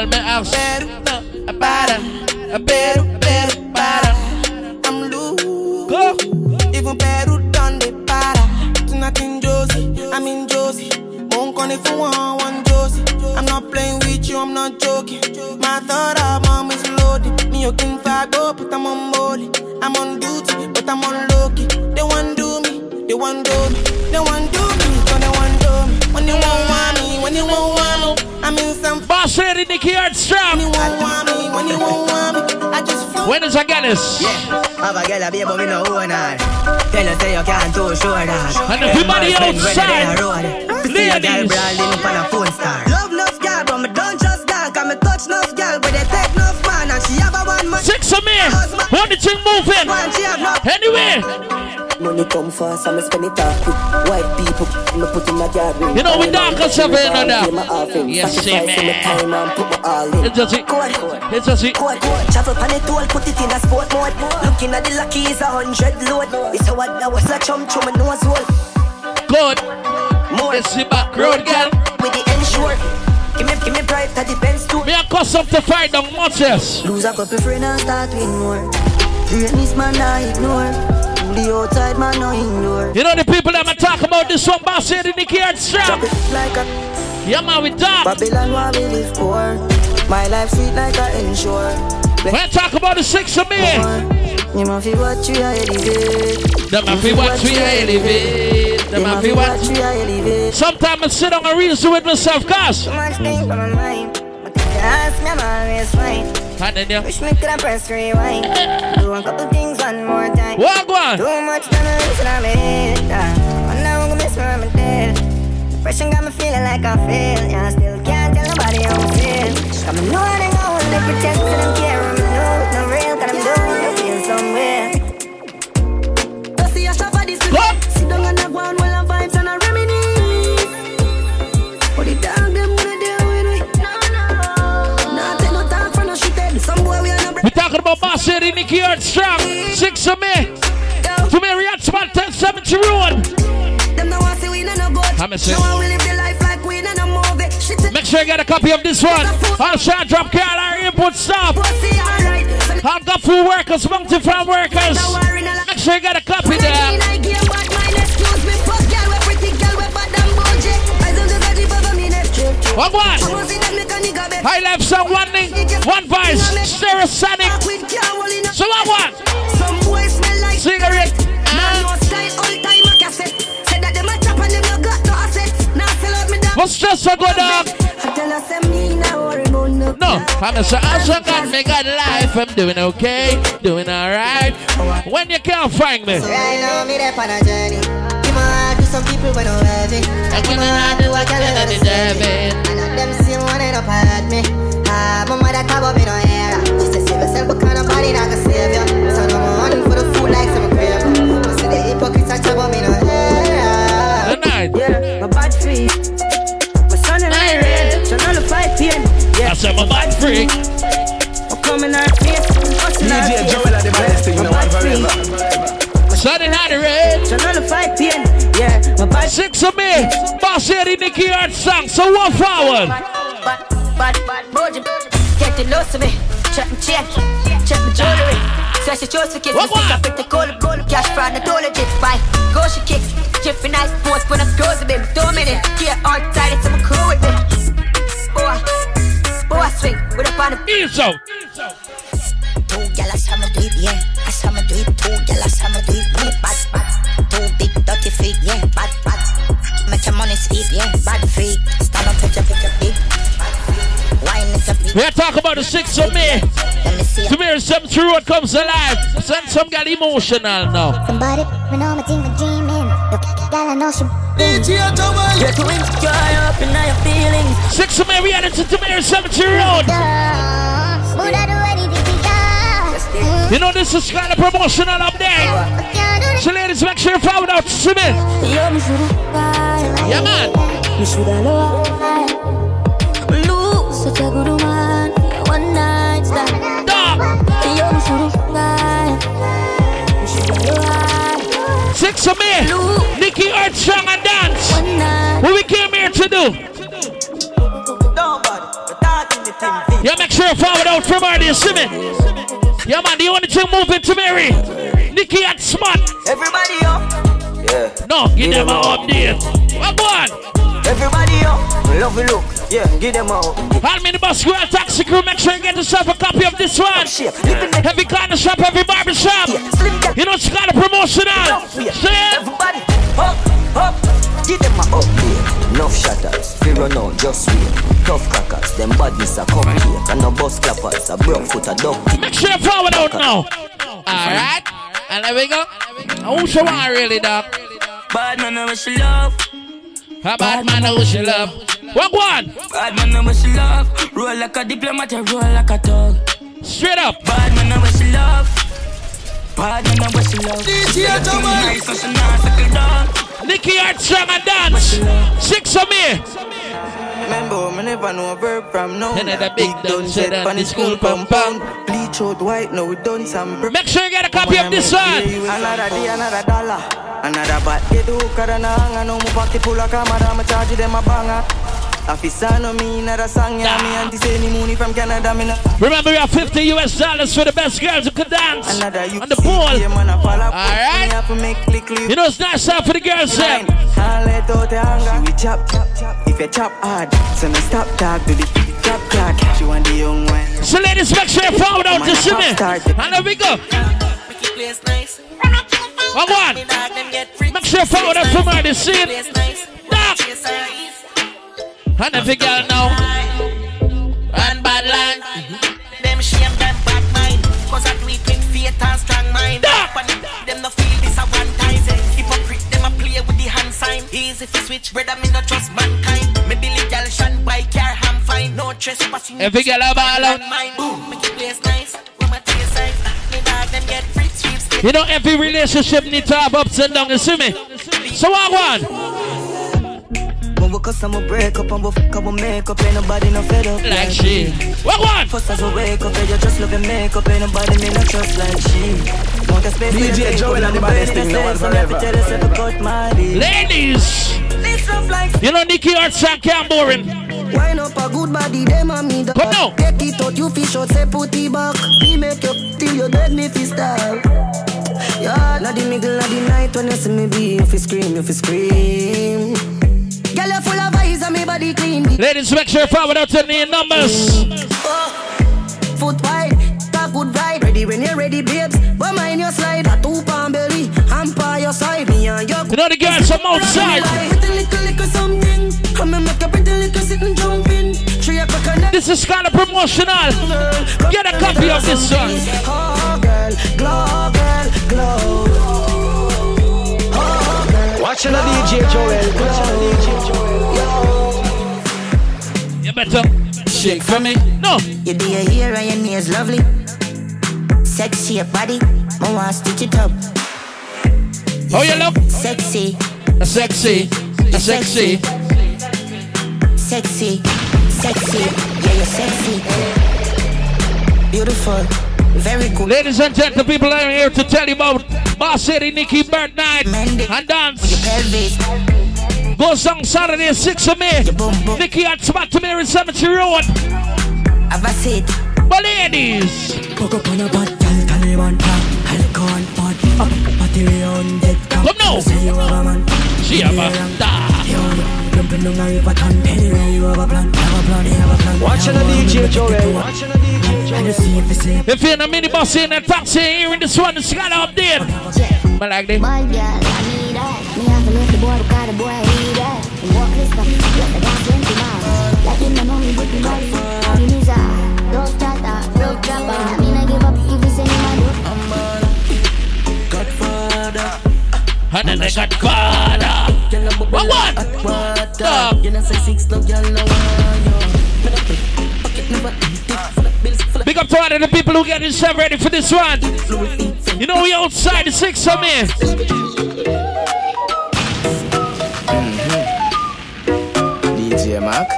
[SPEAKER 3] Me house.
[SPEAKER 8] Better, uh, better, uh, better, better, better. I'm loose.
[SPEAKER 3] Go.
[SPEAKER 8] Even better done the para. Tonight in Josie, I'm in Josie. Won't call if you want one Josie. I'm not playing with you, I'm not joking. My thought of mom is loaded. Me, you can fight go, but I'm on molly. I'm on duty, but I'm on low key. They want do me, they want do me, they want do me, so they want do me. When you won't want me, when you won't want me, I'm in some.
[SPEAKER 3] Boss Earthstrong.
[SPEAKER 8] When you won't want me, when you won't want me, I just.
[SPEAKER 3] When is I get this?
[SPEAKER 16] Have a girl a baby, me no own her. Tell her say you can't too sure that.
[SPEAKER 3] And everybody outside.
[SPEAKER 16] See a girl up on a phone star. Love enough girl, but me don't trust girl. Can me touch enough girl, but they take enough man, and she have a one man.
[SPEAKER 3] Six of me. One the thing moving. Anyway.
[SPEAKER 17] Money come fast, me spend it all quick. White people, me put in a yard.
[SPEAKER 3] You know we dark as seven and that.
[SPEAKER 17] Yes,
[SPEAKER 3] Yes, see,
[SPEAKER 17] time and put my all in.
[SPEAKER 3] It's just it. It's just it.
[SPEAKER 17] Travel pan it all, put it in a sport mode. Looking at the lucky is a hundred load. It's a what that was a chum chum and nose hole.
[SPEAKER 3] Good.
[SPEAKER 17] More.
[SPEAKER 3] It's the back road, girl.
[SPEAKER 17] With the ensure. Give me, give me bright at the Benz too.
[SPEAKER 3] Me a custom to fight down Moses.
[SPEAKER 17] Lose a couple friends and start with more. Greatness man I ignore. The outside man no ignore.
[SPEAKER 3] You know the people that I talk about this one, boss lady Nikki Earthstrong.
[SPEAKER 17] Like a
[SPEAKER 3] Yeah, man, we dark.
[SPEAKER 17] Babylon where we live poor. My life sweet like a ensure.
[SPEAKER 3] When I talk about the six of me,
[SPEAKER 17] You must feel what you are elevate.
[SPEAKER 3] them a fi watch we a elevate. Them a fi watch.
[SPEAKER 17] you are elevate.
[SPEAKER 3] Sometimes I sit down and reason with myself, cause.
[SPEAKER 15] Too much things on my mind. But if you ask me, I'm always fine.
[SPEAKER 3] And then you.
[SPEAKER 15] Wish me could have pressed rewind. Do a couple things one more time.
[SPEAKER 3] One?
[SPEAKER 15] Too much memories in my head. I know I'm gonna miss where I'm dead. Depression got me feeling like I fail. Yeah, I still can't tell nobody how I feel. Come and know they go and they pretend to them care. I'm know
[SPEAKER 3] about boss lady Nikki Earthstrong. Six of me. To me, react spot 10 7 to ruin.
[SPEAKER 17] Them no want see we no no good.
[SPEAKER 3] I'm a say.
[SPEAKER 17] No one will live the life like we no no movie.
[SPEAKER 3] Make sure you get a copy of this one. I'll try drop Carl our input
[SPEAKER 17] alright.
[SPEAKER 3] I've got food workers, multi farm workers. Make sure you get a copy there.
[SPEAKER 17] I give but mine excuse me. Fuck girl we pretty girl we bad and bullshit. I don't just a jeep over me next trip.
[SPEAKER 3] What one?
[SPEAKER 17] I want see them make a nigga bet.
[SPEAKER 3] High left song, one link, one vice, stereosonic. So what one?
[SPEAKER 17] Some boys smell like
[SPEAKER 3] Cigarette.
[SPEAKER 17] Man no style all time a cassette. Said that them a chop and them no got no asset. Now sell out me down.
[SPEAKER 3] What's just a good dog?
[SPEAKER 17] I tell us them me now worry about no.
[SPEAKER 3] No, I'm a so I got me got life. I'm doing okay, doing alright. When you can't find me,
[SPEAKER 15] Right now, me there on a journey. Give my heart to some people when I'm heavy. I give my heart to a girl that deserve it. I know them still wanting up at me. Ah, my mother talk about me no but kind of body not gonna save you. So no more money for the food like some crave. But see the hypocrites talk about me no hair.
[SPEAKER 3] Tonight.
[SPEAKER 17] Yeah, my bad free. My son and I red. So none of fight pain.
[SPEAKER 3] I said my bad freak.
[SPEAKER 17] I'm coming out face. Hustle our
[SPEAKER 18] DJ
[SPEAKER 17] face.
[SPEAKER 18] Joel are the best thing in the
[SPEAKER 17] My
[SPEAKER 18] world
[SPEAKER 17] bad free.
[SPEAKER 18] forever.
[SPEAKER 3] Sunday night red.
[SPEAKER 17] So none of fight pain. Yeah, my bad
[SPEAKER 3] Six of me, boss lady Nikki Hart song. So one forward.
[SPEAKER 15] Bad, bad, bad. Check my jewelry. She chose to kiss me. Stick up with the gold, gold, cash fraud, not all legit. Buy, go she kicks. Jiffy nice, post, put up clothes, baby. Two minutes. Get all tight, it's a crew with me. Boy, boy, swing. With a pan of
[SPEAKER 3] Ezo.
[SPEAKER 19] Two saw me do it, yeah. I me do it. Two saw me do it, yeah. Bad, bad. Two big dirty feet, yeah. Bad, bad. Make your money speak, yeah. Bad
[SPEAKER 3] We are talking about the six of me. To me, some true what comes alive. Send some girl emotional now.
[SPEAKER 5] Somebody, we know my team, dreaming. Look, girl, I know she.
[SPEAKER 20] Get to enjoy up in your feelings.
[SPEAKER 3] Six of me, we added to Tamir Cemetery Road.
[SPEAKER 5] Buddha do anything we got.
[SPEAKER 3] You know this is kind of promotional update. So ladies, make sure you follow out to me. Yeah, man.
[SPEAKER 21] You shoulda Lose such a good lied
[SPEAKER 3] Six of me. Nikki Armstrong and dance. What we came here to do. Yeah, make sure you follow out from her. Do you see me? Yeah, man. The only thing moving to Mary. Nikki and Smart.
[SPEAKER 20] Everybody up. Yeah.
[SPEAKER 3] No, give them an update. Come on.
[SPEAKER 20] Everybody up. Love you look. Yeah, give them out.
[SPEAKER 3] All me the bus girl taxi crew, make sure you get yourself a copy of this one. Every corner shop, every barber shop. You know it's got a promotional. Say
[SPEAKER 20] Everybody up, up. Give them a update. Enough shatters. Fear run out, just wait. Tough crackers. Them badness a cupcake. And no bus clappers. A broke foot a duck.
[SPEAKER 3] Make sure you forward out now. Alright. And there we go. Who she want really, dog?
[SPEAKER 20] Bad man, I wish you love.
[SPEAKER 3] A bad man, I wish you love. What one?
[SPEAKER 20] Bad man, I wish you love. Roll like a diplomat, roll like a dog.
[SPEAKER 3] Straight up.
[SPEAKER 20] Bad man, I wish you love. Bad man, I wish you love.
[SPEAKER 22] DJ Toman.
[SPEAKER 20] Nice, so she not suckle down.
[SPEAKER 3] Nikki Armstrong and dance. Six of me.
[SPEAKER 17] Remember, me never know a verb from now.
[SPEAKER 3] And then the big done said
[SPEAKER 17] on the school compound. Bleach out white, now we done some
[SPEAKER 3] Make sure you get a copy of this one.
[SPEAKER 17] Another day, another dollar. Another bat, get the hook, and hang. No more pocket full of camera, I'm charge them a banger. Officer no me another song, yeah, me auntie say me money from Canada, me no.
[SPEAKER 3] Remember, we have 50 US dollars for the best girls who could dance on the pool. Alright? You know, it's nice time for the girls, Sam.
[SPEAKER 17] Can't let out the anger. She will chop, if you chop hard, so me stop talk to the chop clock. She want the young one.
[SPEAKER 3] So, ladies, make sure you follow out to see me. And there we go. One, one. Make sure you forward out from see it. Knock. And every girl now. And bad line.
[SPEAKER 23] Them shame them bad mind Cause I do it with faith and strong mind Them no feel this a one time Hypocrite them a play with the hand sign Easy fi switch brother me not trust mankind Me Billy gal shan by car ham fine No trespassing
[SPEAKER 3] Every girl a ball out.
[SPEAKER 23] Boom make it place nice With my taste size Me dog them get free sweeps
[SPEAKER 3] You know, every relationship needs to have ups and downs, you see me? So, what one?
[SPEAKER 17] When we cuss and we break up and we fuck and we make up, ain't nobody no fed up
[SPEAKER 3] Like she. What one?
[SPEAKER 17] First as we wake up, you just love your makeup, ain't nobody me no trust like she. Want a space
[SPEAKER 8] DJ Joel and the baddest thing, no one
[SPEAKER 17] so to
[SPEAKER 8] forever.
[SPEAKER 17] tell yourself to my deal.
[SPEAKER 3] Ladies.
[SPEAKER 17] This rough like
[SPEAKER 3] You know, Nikki Armstrong can't boring.
[SPEAKER 17] Wine up a good body, them and me the
[SPEAKER 3] Come now.
[SPEAKER 17] Take it out, you fish out, say put it back. Me make you till you dead, me fi style. Yeah, not the middle of the night when you see me be, you fi scream, you fi scream. Girl, you full of eyes and me body clean.
[SPEAKER 3] Ladies, make sure you forward out to the numbers.
[SPEAKER 17] Oh, foot wide, talk good ride. Ready when you're ready, babes. But mind your slide, a two pound belly, by your side, me and your.
[SPEAKER 3] You know the girls from outside. This is kind of promotional. Get a copy of this song.
[SPEAKER 17] Oh, girl, glow, girl, glow. Oh, girl.
[SPEAKER 8] Watching a DJ Joel. Watching a DJ Joel.
[SPEAKER 3] You better shake for me. No.
[SPEAKER 24] You do your hair and your nails lovely. Sexy your body, I want to stitch it up.
[SPEAKER 3] How you look?
[SPEAKER 24] Sexy,
[SPEAKER 3] Sexy. Sexy.
[SPEAKER 24] sexy, sexy. Yeah, you're sexy. Beautiful, very good.
[SPEAKER 3] Ladies and gentlemen, people are here to tell you about Boss City Nikki Bird Night and dance. Goes on Saturday, 6 of May. Nikki at Spot to Mary Cemetery Road.
[SPEAKER 24] Have a seat.
[SPEAKER 3] But ladies,
[SPEAKER 25] Cock up on a bad gal, Taliban plan. Alcohol pot, up, party on dead cow.
[SPEAKER 3] Come now.
[SPEAKER 25] Say you have a man.
[SPEAKER 3] She have a da.
[SPEAKER 25] Jumping on a river can anywhere you have a plan, have a plan, you have a plan.
[SPEAKER 8] Watching a DJ Joel. Eh? Watching a DJ Joel.
[SPEAKER 25] And you see if you sleep.
[SPEAKER 3] if you're in a minibus in a taxi, hearing this one, it's got to update. I like this.
[SPEAKER 5] Boy, girl, I need that. Me have to lift the boy because the boy need that. Walk this
[SPEAKER 3] And then they got Quada. What what? Stop.
[SPEAKER 8] You know say six no girl no want
[SPEAKER 3] Big up to all of the people who get themselves ready for this one. You know we outside the six of me.
[SPEAKER 26] DJ Mac.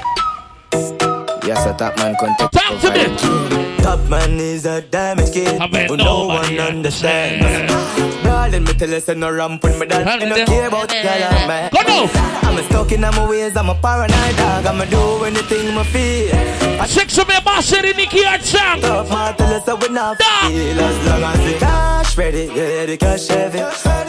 [SPEAKER 26] Yes, a top man contact.
[SPEAKER 3] Talk to me.
[SPEAKER 26] Top man is a damage kid
[SPEAKER 3] bet
[SPEAKER 26] who no one understands. Darling, me tell you, say no ramp with me dad. Me no care about girl and man.
[SPEAKER 3] Go now.
[SPEAKER 26] I'm stuck in my ways. I'm a paranoid dog. I'ma do anything me feel.
[SPEAKER 3] I Six of me boss said in Nicky Hart song.
[SPEAKER 26] Top man tell us that we not feel as long as the cash ready. Yeah, the cash heavy.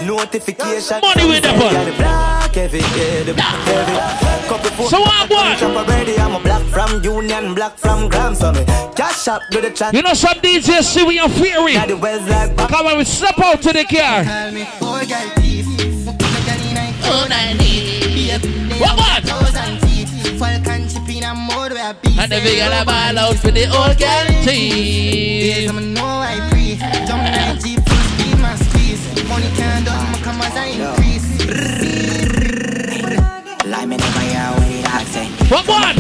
[SPEAKER 26] Notification.
[SPEAKER 3] Money with that one.
[SPEAKER 26] Yeah, the black heavy. Yeah, the black heavy. Couple foot.
[SPEAKER 3] So what, what?
[SPEAKER 26] Chop already. I'm a black from Union, black from Grams. So me cash up do the chat.
[SPEAKER 3] You know some DJs see we are fury.
[SPEAKER 26] Yeah, the West like back.
[SPEAKER 3] Come on, we step out to the car.
[SPEAKER 8] Call me poor girl thief. Fuck the girl in a
[SPEAKER 3] Oh, What what?
[SPEAKER 8] thousand feet. Falcon chip in a mode where I beat.
[SPEAKER 3] And the big girl ball out for the old girl team.
[SPEAKER 8] I'ma know I. Jump in jeep, full speed, my squeeze. Money can't done, my come as I increase.
[SPEAKER 13] Lie me never hear what it all say.
[SPEAKER 3] What what?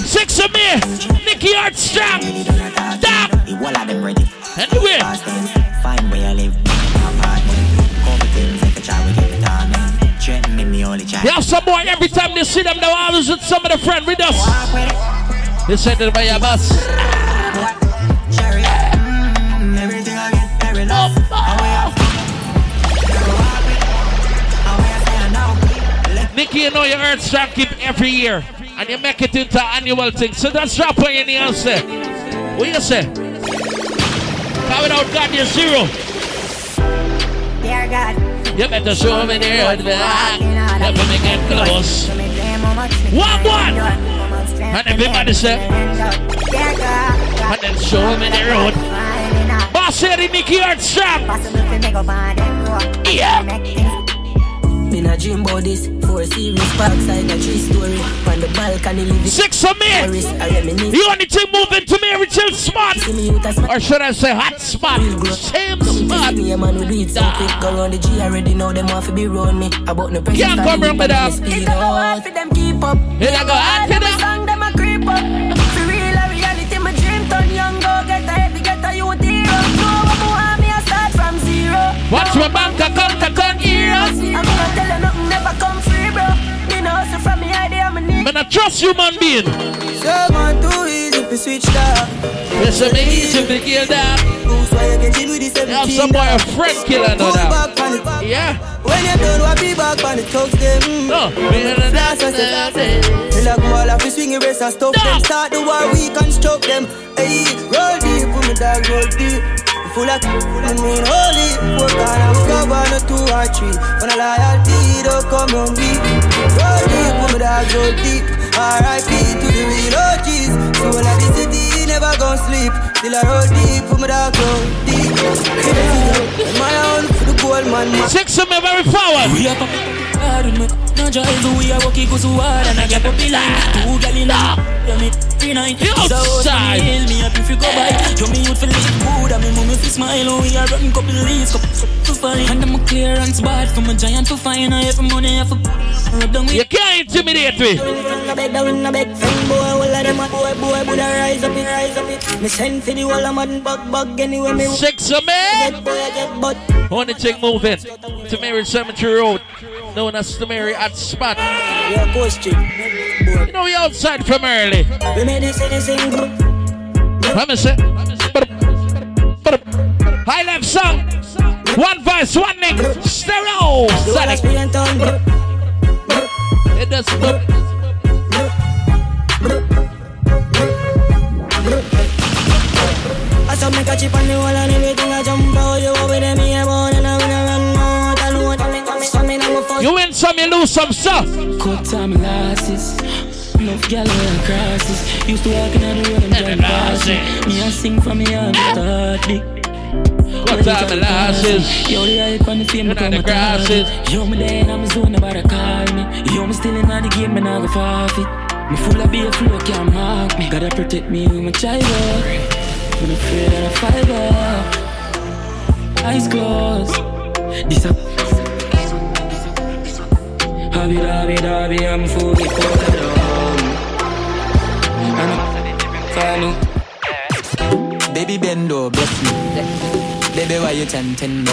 [SPEAKER 3] Six of me. Nicky strap. Stop.
[SPEAKER 13] The wall of them ready.
[SPEAKER 3] Anyway.
[SPEAKER 13] Find where you live. Threaten me, me only try.
[SPEAKER 3] You have some boy every time they see them, they always with some of the friend with us. They said it by your boss.
[SPEAKER 8] Cherry. Mm, everything I get, every love.
[SPEAKER 3] Nicky, you know your Earthstrong keep every year. And you make it into annual thing. So that's drop on your knee and say. What you say? Come without God, you're zero.
[SPEAKER 11] Dear God,
[SPEAKER 3] You better show me the back. Never make it close. One, one. And everybody say. And then show me the road. Boss the Nicky Hart strap.
[SPEAKER 11] Make things
[SPEAKER 27] Me not dream about this. Four series parkside, a tree story. On the balcony, living.
[SPEAKER 3] Six of me. You only thing moving to me till spot. Or should I say hot spot? Same spot.
[SPEAKER 27] Me a man who do it so quick. Go round the G already know them want to be round me. About no pressure.
[SPEAKER 3] Can't
[SPEAKER 27] start
[SPEAKER 3] come
[SPEAKER 27] deep
[SPEAKER 3] round me
[SPEAKER 27] and
[SPEAKER 3] down.
[SPEAKER 27] speed
[SPEAKER 11] It a go
[SPEAKER 27] up.
[SPEAKER 11] hard for them keep up.
[SPEAKER 3] It a go hard for
[SPEAKER 11] Them
[SPEAKER 3] them.
[SPEAKER 11] song them a creep up. For real a reality, my dream turn young, go get a heavy, get a youth hero. Know what me want, me a start from zero.
[SPEAKER 3] Watch my bank account, account heroes.
[SPEAKER 11] I'm gonna tell you nothing never come free, bro. Me know hustle from me idea, I'm a need.
[SPEAKER 3] Man, I trust human being.
[SPEAKER 8] So man too easy to switch that.
[SPEAKER 3] Yes, I mean, easy to kill that.
[SPEAKER 8] Who's why you get chill with the 17
[SPEAKER 3] some boy a friend killer no doubt.
[SPEAKER 8] it.
[SPEAKER 3] Yeah.
[SPEAKER 8] When you done, what be back on the thugs them. Mm.
[SPEAKER 3] No.
[SPEAKER 8] Flash us mm. Feel like all of the swing race and stuff them. Start the war, we can construct them. Hey, roll deep, put me dog, roll deep. Full of I mean holy. Four corner, we cover on a two or three. When a loyalty don't come on me. Roll deep, put me dog, roll deep. R.I.P. to the real OGs. So when I the city, never gon' sleep. Still I roll deep, put me dog, roll deep. My own for the gold man. man.
[SPEAKER 3] Six of me very forward.
[SPEAKER 20] We are pop hard me. No drive, we are walking cause hard and I get up in line. Two gal in a yeah, me three nine. It's a house me hail me up if you go by. You me youth for live good and me mummy fi smile. We are running couple leaves, couple to fine. And I'm a clearance bad from a giant to fine. I have money, I have rub down with.
[SPEAKER 3] You can't intimidate me.
[SPEAKER 27] I down a friend boy, all of them boy, boy, would rise up rise up. Me send for the whole of mud bug, bug anyway me.
[SPEAKER 3] Six of me.
[SPEAKER 27] Get boy, I get butt.
[SPEAKER 3] Only thing moving to Mary Cemetery Road, known as the Mary at Spot.
[SPEAKER 27] Yeah.
[SPEAKER 3] You know we outside from early.
[SPEAKER 27] We made this anything good.
[SPEAKER 3] Let me say. High left song. One voice, one link. Stereo. Sonic. It does look.
[SPEAKER 27] I saw me catch it on the wall and everything I jump out. You over there, me born and I'm
[SPEAKER 3] You win some, you lose some stuff.
[SPEAKER 20] Cut time losses. Enough gal wear crosses. Used to walk in the road and drive past me. Me a sing from me start big.
[SPEAKER 3] Cut time losses.
[SPEAKER 20] Yo, the hype and the fame become
[SPEAKER 3] the
[SPEAKER 20] a
[SPEAKER 3] grasses.
[SPEAKER 20] target. Yo, me there and I'm zone about to call me. Yo, me still in the game, me not go forfeit. Me full of beer flow, can't mark me. Gotta protect me with my child. I'm afraid that I fight up. Eyes closed. This a Happy dabby dabby, I'm fully coated down. Um. And I'm final.
[SPEAKER 13] Baby bendo, bless me. Baby, why you tempting me?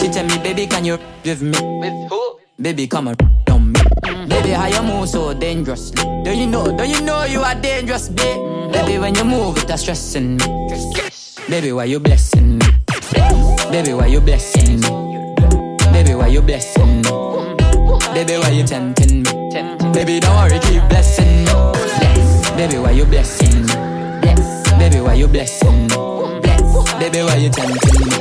[SPEAKER 13] She tell me, baby, can you with me? With who? Baby, come on, on me. Baby, how you move so dangerously? Don't you know? Don't you know you are dangerous, babe? Baby, when you move, it's stressing me. Baby, why you blessing me? Baby, why you blessing me? Baby, why you blessing me? Baby, why you tempting me? Baby, don't worry, keep blessing me. Bless. Baby, why you blessing me? Bless. Baby, why you blessing me? Bless. Baby, why you tempting me?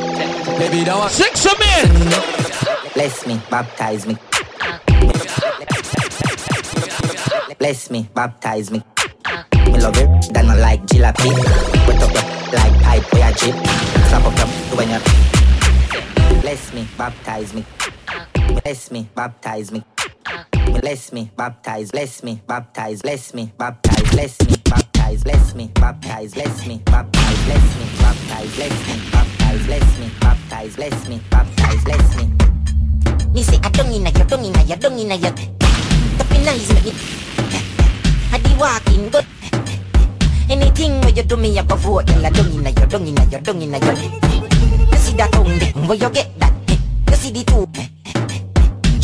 [SPEAKER 13] Baby, don't worry.
[SPEAKER 3] Six of me.
[SPEAKER 13] Bless me, baptize me. Bless me, baptize me. Me love it, than I like jalopy. Wet up like pipe or your jeep. Slap up your when you. Bless me, baptize me. Bless me, baptize me. Bless me, baptize, bless me, baptize, bless me, baptize, bless me, baptize, bless me, baptize, bless me, baptize, bless me, baptize, bless me, baptize, bless me, baptize, bless me, baptize, bless me.
[SPEAKER 28] Me say I don't inna your, don't inna your, don't inna your. Tapi nice make me. I be walking good. Anything where you do me, I go for it. I don't inna your, don't inna your, don't inna your. You see that tongue where you get that? You see the two.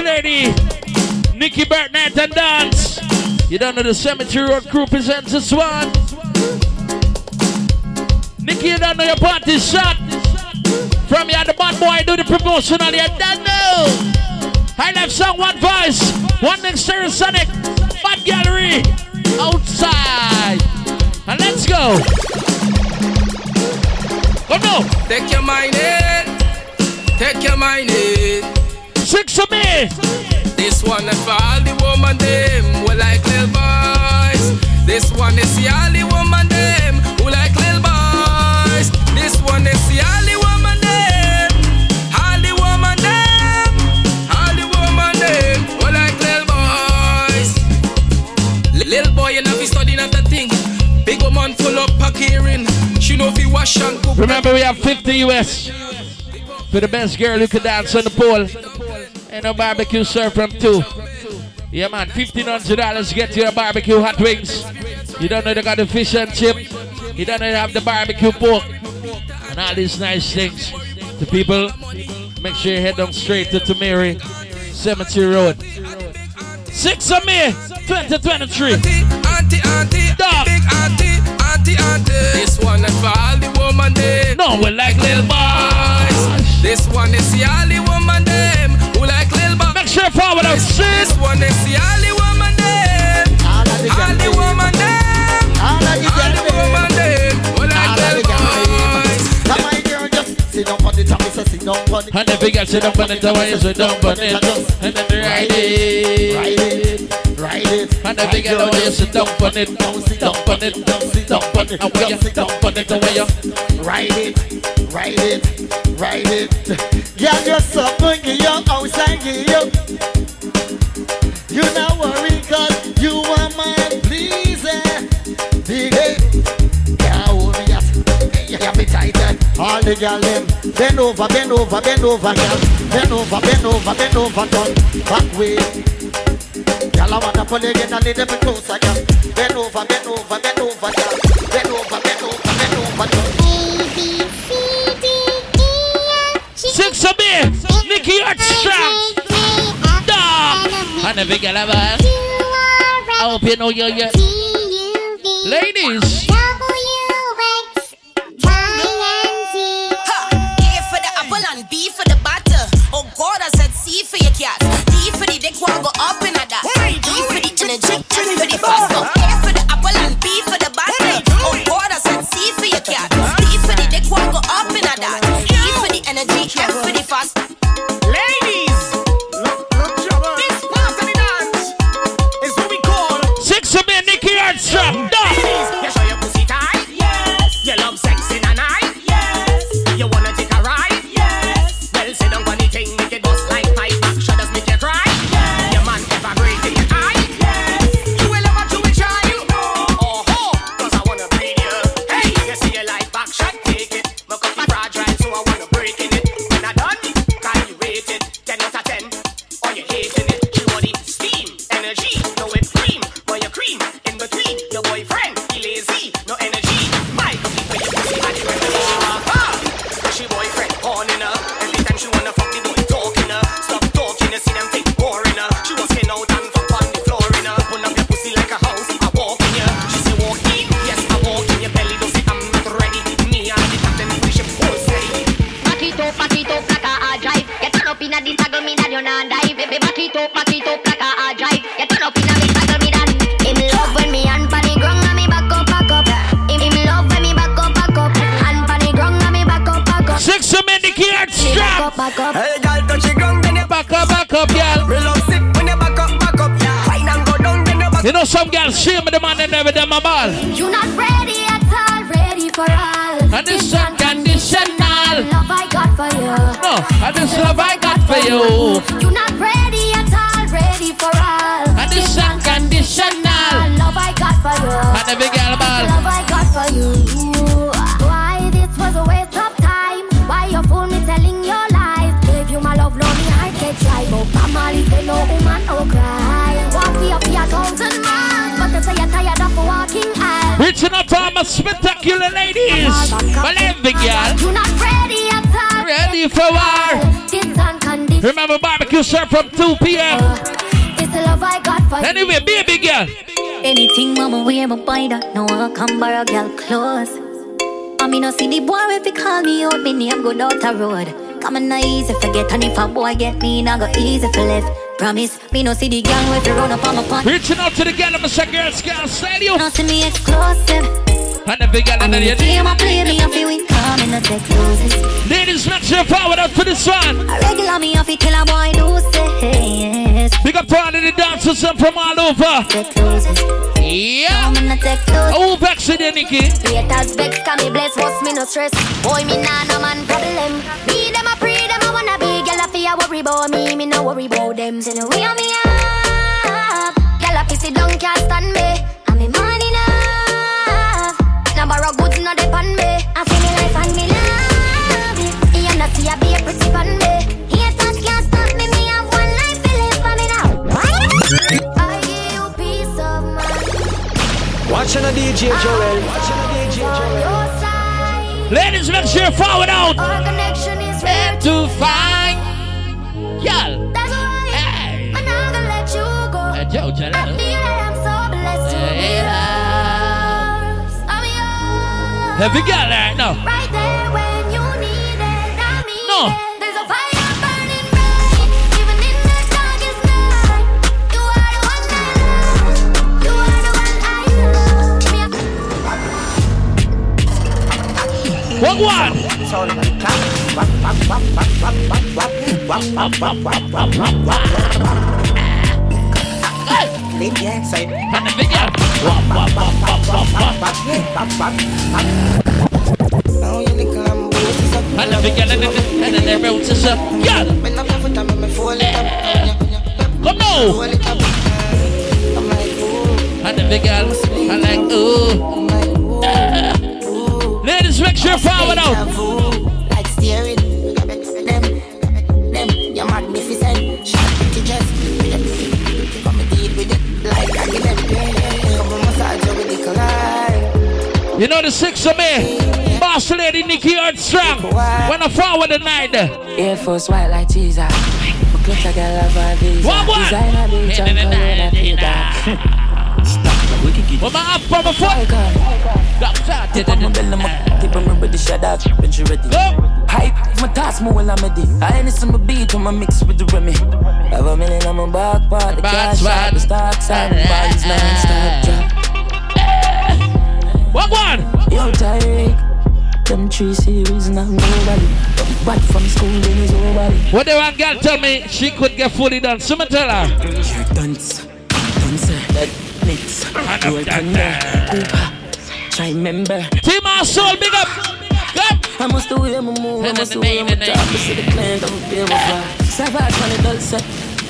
[SPEAKER 3] Lady. Nikki Birthnight and Dance. You don't know the Cemetery Road crew presents this one. Nikki, you don't know your party shot. From you, the bad boy, do the promotional. You don't know. I left song, one voice, one next to Sonic, Bad Gallery, outside. And let's go. Go no.
[SPEAKER 29] Take your mind in. Take your mind in.
[SPEAKER 3] Six of me.
[SPEAKER 29] This one is for all the woman them who like little boys. This one is the only woman them who like little boys. This one is the only woman them. All the woman them. All the woman them who like little boys. Little boy, you know fi studying at the thing. Big woman full up pack hearing. She know fi wash and cook.
[SPEAKER 3] Remember, we have 50 US for the best girl who can dance on the pole. And a barbecue served from two. Yeah, man, $1,500 to get your barbecue hot wings. You don't know they got the fish and chip. You don't know they have the barbecue pork. And all these nice things. The people, make sure you head down straight to Tamiri Cemetery Road. Six of me, 2023.
[SPEAKER 29] Auntie, auntie,
[SPEAKER 3] Dog.
[SPEAKER 29] big auntie, auntie, auntie. This one is for all the woman them.
[SPEAKER 3] No, we like little boys.
[SPEAKER 29] This one is the only woman like
[SPEAKER 3] straight forward and
[SPEAKER 29] sin. One is the only woman then. Only woman woman
[SPEAKER 30] then. All I tell Sit down on the top, it's sit down on the
[SPEAKER 3] bigger sit down on it, the you sit down on it. And then ride it.
[SPEAKER 30] Ride it ride it.
[SPEAKER 3] And the big girl, you sit down on it. Down on it, down on it. And when you down on it, the way you
[SPEAKER 30] Ride it, ride it, ride it. Girl, you're so good, you young outside, you. You not worry, cause you are my pleaser. Big hey, yeah, hold me up. You have me tight, eh? All the girl them bend over, bend over, bend over, girl. Bend over, bend over, bend over, turn back way. Girl, I wanna pull you again a little bit closer, girl. Bend over, bend over, bend over, girl. Bend over, bend over, bend over, turn.
[SPEAKER 3] Six of me, Nikki Earthstrong. Dog. And the big lover. I hope you know you you Ladies.
[SPEAKER 31] You. You not ready
[SPEAKER 11] at all, ready for all.
[SPEAKER 3] And this unconditional.
[SPEAKER 11] Love I got for you.
[SPEAKER 3] And the big girl ball.
[SPEAKER 11] Love I got for you. Why this was a waste of time? Why you fool me telling your lies? Gave you my love, love me heart get dry. But on, say no woman, no cry. Walk me up your thousand miles, but they say you're tired of walking aisle.
[SPEAKER 3] Reaching out to all my spectacular ladies. Name, big girl.
[SPEAKER 11] You're not ready at all.
[SPEAKER 3] Ready for war.
[SPEAKER 11] This unconditional.
[SPEAKER 3] Remember barbecue serve from 2 p.m.
[SPEAKER 11] It's the love I got for you.
[SPEAKER 3] Anyway, be a big girl.
[SPEAKER 11] Anything mama wear, my buy that. No one come borrow girl clothes. I mean, no see the boy if he call me out, me name go down the road. Come on, not easy forget, and if a boy get me, not go easy for left. Promise, me no see the gang if you run up on my pants.
[SPEAKER 3] Reaching out to the girl, I'm a girls, girls, stadium.
[SPEAKER 11] No see me exclusive.
[SPEAKER 3] And the big girl,
[SPEAKER 11] I
[SPEAKER 3] and
[SPEAKER 11] the game I play, me off win, come in the take loses.
[SPEAKER 3] Ladies, make sure forward out for this one.
[SPEAKER 11] I regular me off it till a boy do say yes.
[SPEAKER 3] Big up to all of the dancers and from all over.
[SPEAKER 11] Loses.
[SPEAKER 3] Yeah.
[SPEAKER 11] In the take loses.
[SPEAKER 3] Oh, vex it, Nikki.
[SPEAKER 11] Haters vex, can me bless, what's me no stress. Boy, me nah no man problem. Me them a pre, them a wanna be. Girl, I feel worry about me, me no worry about them. Say no on me up. Girl, I pissy down, can't stand me.
[SPEAKER 26] Watching a DJ Joel. Watching a DJ Joel.
[SPEAKER 3] Ladies, make sure forward out.
[SPEAKER 11] Our connection is
[SPEAKER 3] Where to find. Girl.
[SPEAKER 11] That's why
[SPEAKER 3] Hey.
[SPEAKER 11] I'm not gonna let you go.
[SPEAKER 3] Uh, Joe, tell
[SPEAKER 11] I feel like I'm so blessed to be
[SPEAKER 3] Hey,
[SPEAKER 11] yours. I'm yours.
[SPEAKER 3] Have you got that now?
[SPEAKER 11] Right Me,
[SPEAKER 3] What one?
[SPEAKER 26] Leave the outside.
[SPEAKER 3] And the big girl.
[SPEAKER 26] Now you nickel and boost is up.
[SPEAKER 3] And the big girl, and the- and then the road is. Girl.
[SPEAKER 26] When I play with them, me fall it up.
[SPEAKER 3] Come now.
[SPEAKER 26] Fall it up. I'm like, ooh.
[SPEAKER 3] And the big girl. I like, ooh ladies, make sure you're You know the six of me. Boss lady Nikki Earthstrong. When I forward the night.
[SPEAKER 20] Air Force white like Jesus. Clutch a girl of.
[SPEAKER 3] One, one.
[SPEAKER 20] Designer I'm going
[SPEAKER 3] to my up my foot.
[SPEAKER 20] Tip on my belly, my tip on my body, shut up when she ready. Hype, my toss more while I'm ready. I ain't some beat on my mix with the Remy. Have a million on my back part, the cash out, the stock side, the bodies non-stop drop.
[SPEAKER 3] What one?
[SPEAKER 20] Yo, Tyreek, them three series not nobody. Back from school, then is nobody.
[SPEAKER 3] What the one girl tell me she could get fully done. Someone tell her.
[SPEAKER 20] Dance, dance, that mix. Do it under. Try remember.
[SPEAKER 3] Team our soul, big up.
[SPEAKER 20] I must do it, my move. I must do it, my job. I see the plan, don't be able to. Savage when it does set.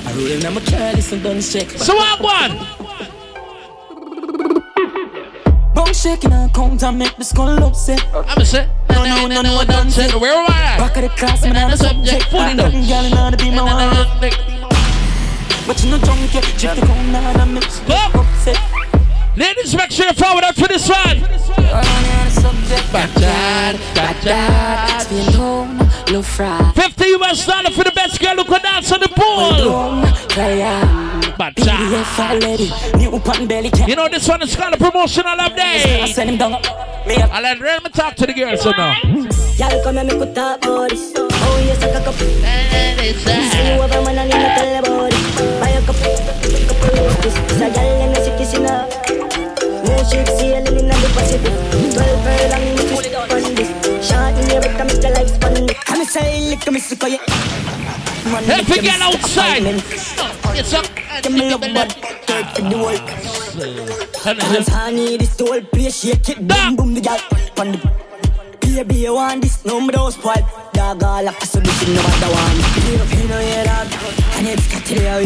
[SPEAKER 20] I roll in, I'm a careless and done check.
[SPEAKER 3] So what one?
[SPEAKER 20] Bum shaking and count and make the skull upset.
[SPEAKER 3] I'm a set.
[SPEAKER 20] No, no, no, no, I done set.
[SPEAKER 3] Where am I?
[SPEAKER 20] Back of the class, man, I'm a subject.
[SPEAKER 3] Fully.
[SPEAKER 20] Girl, in order to be my one. But you know, drunk yet. Shift the count and I mix. Upset.
[SPEAKER 3] Ladies, make sure you forward up for this one. Fifty US dollar for the best girl who could dance on the pool.
[SPEAKER 20] Uh,
[SPEAKER 3] you know this one is kind of promotional update.
[SPEAKER 20] I
[SPEAKER 3] let me talk to the girls so now.
[SPEAKER 17] Y'all come and make a top bodies. Oh yes, I got a See whoever man a no ship sailing in the Pacific. Twelve furlong, we twist on this. Shot in the but I make the life span. Come say, lick me sick of.
[SPEAKER 3] Help me get outside. It's up.
[SPEAKER 17] Give me love, but take for the work. Hands honey, this whole place shake it. Boom, boom, the gal. Baby, want this? No, me don't spoil. Dog, all of us will be in the one.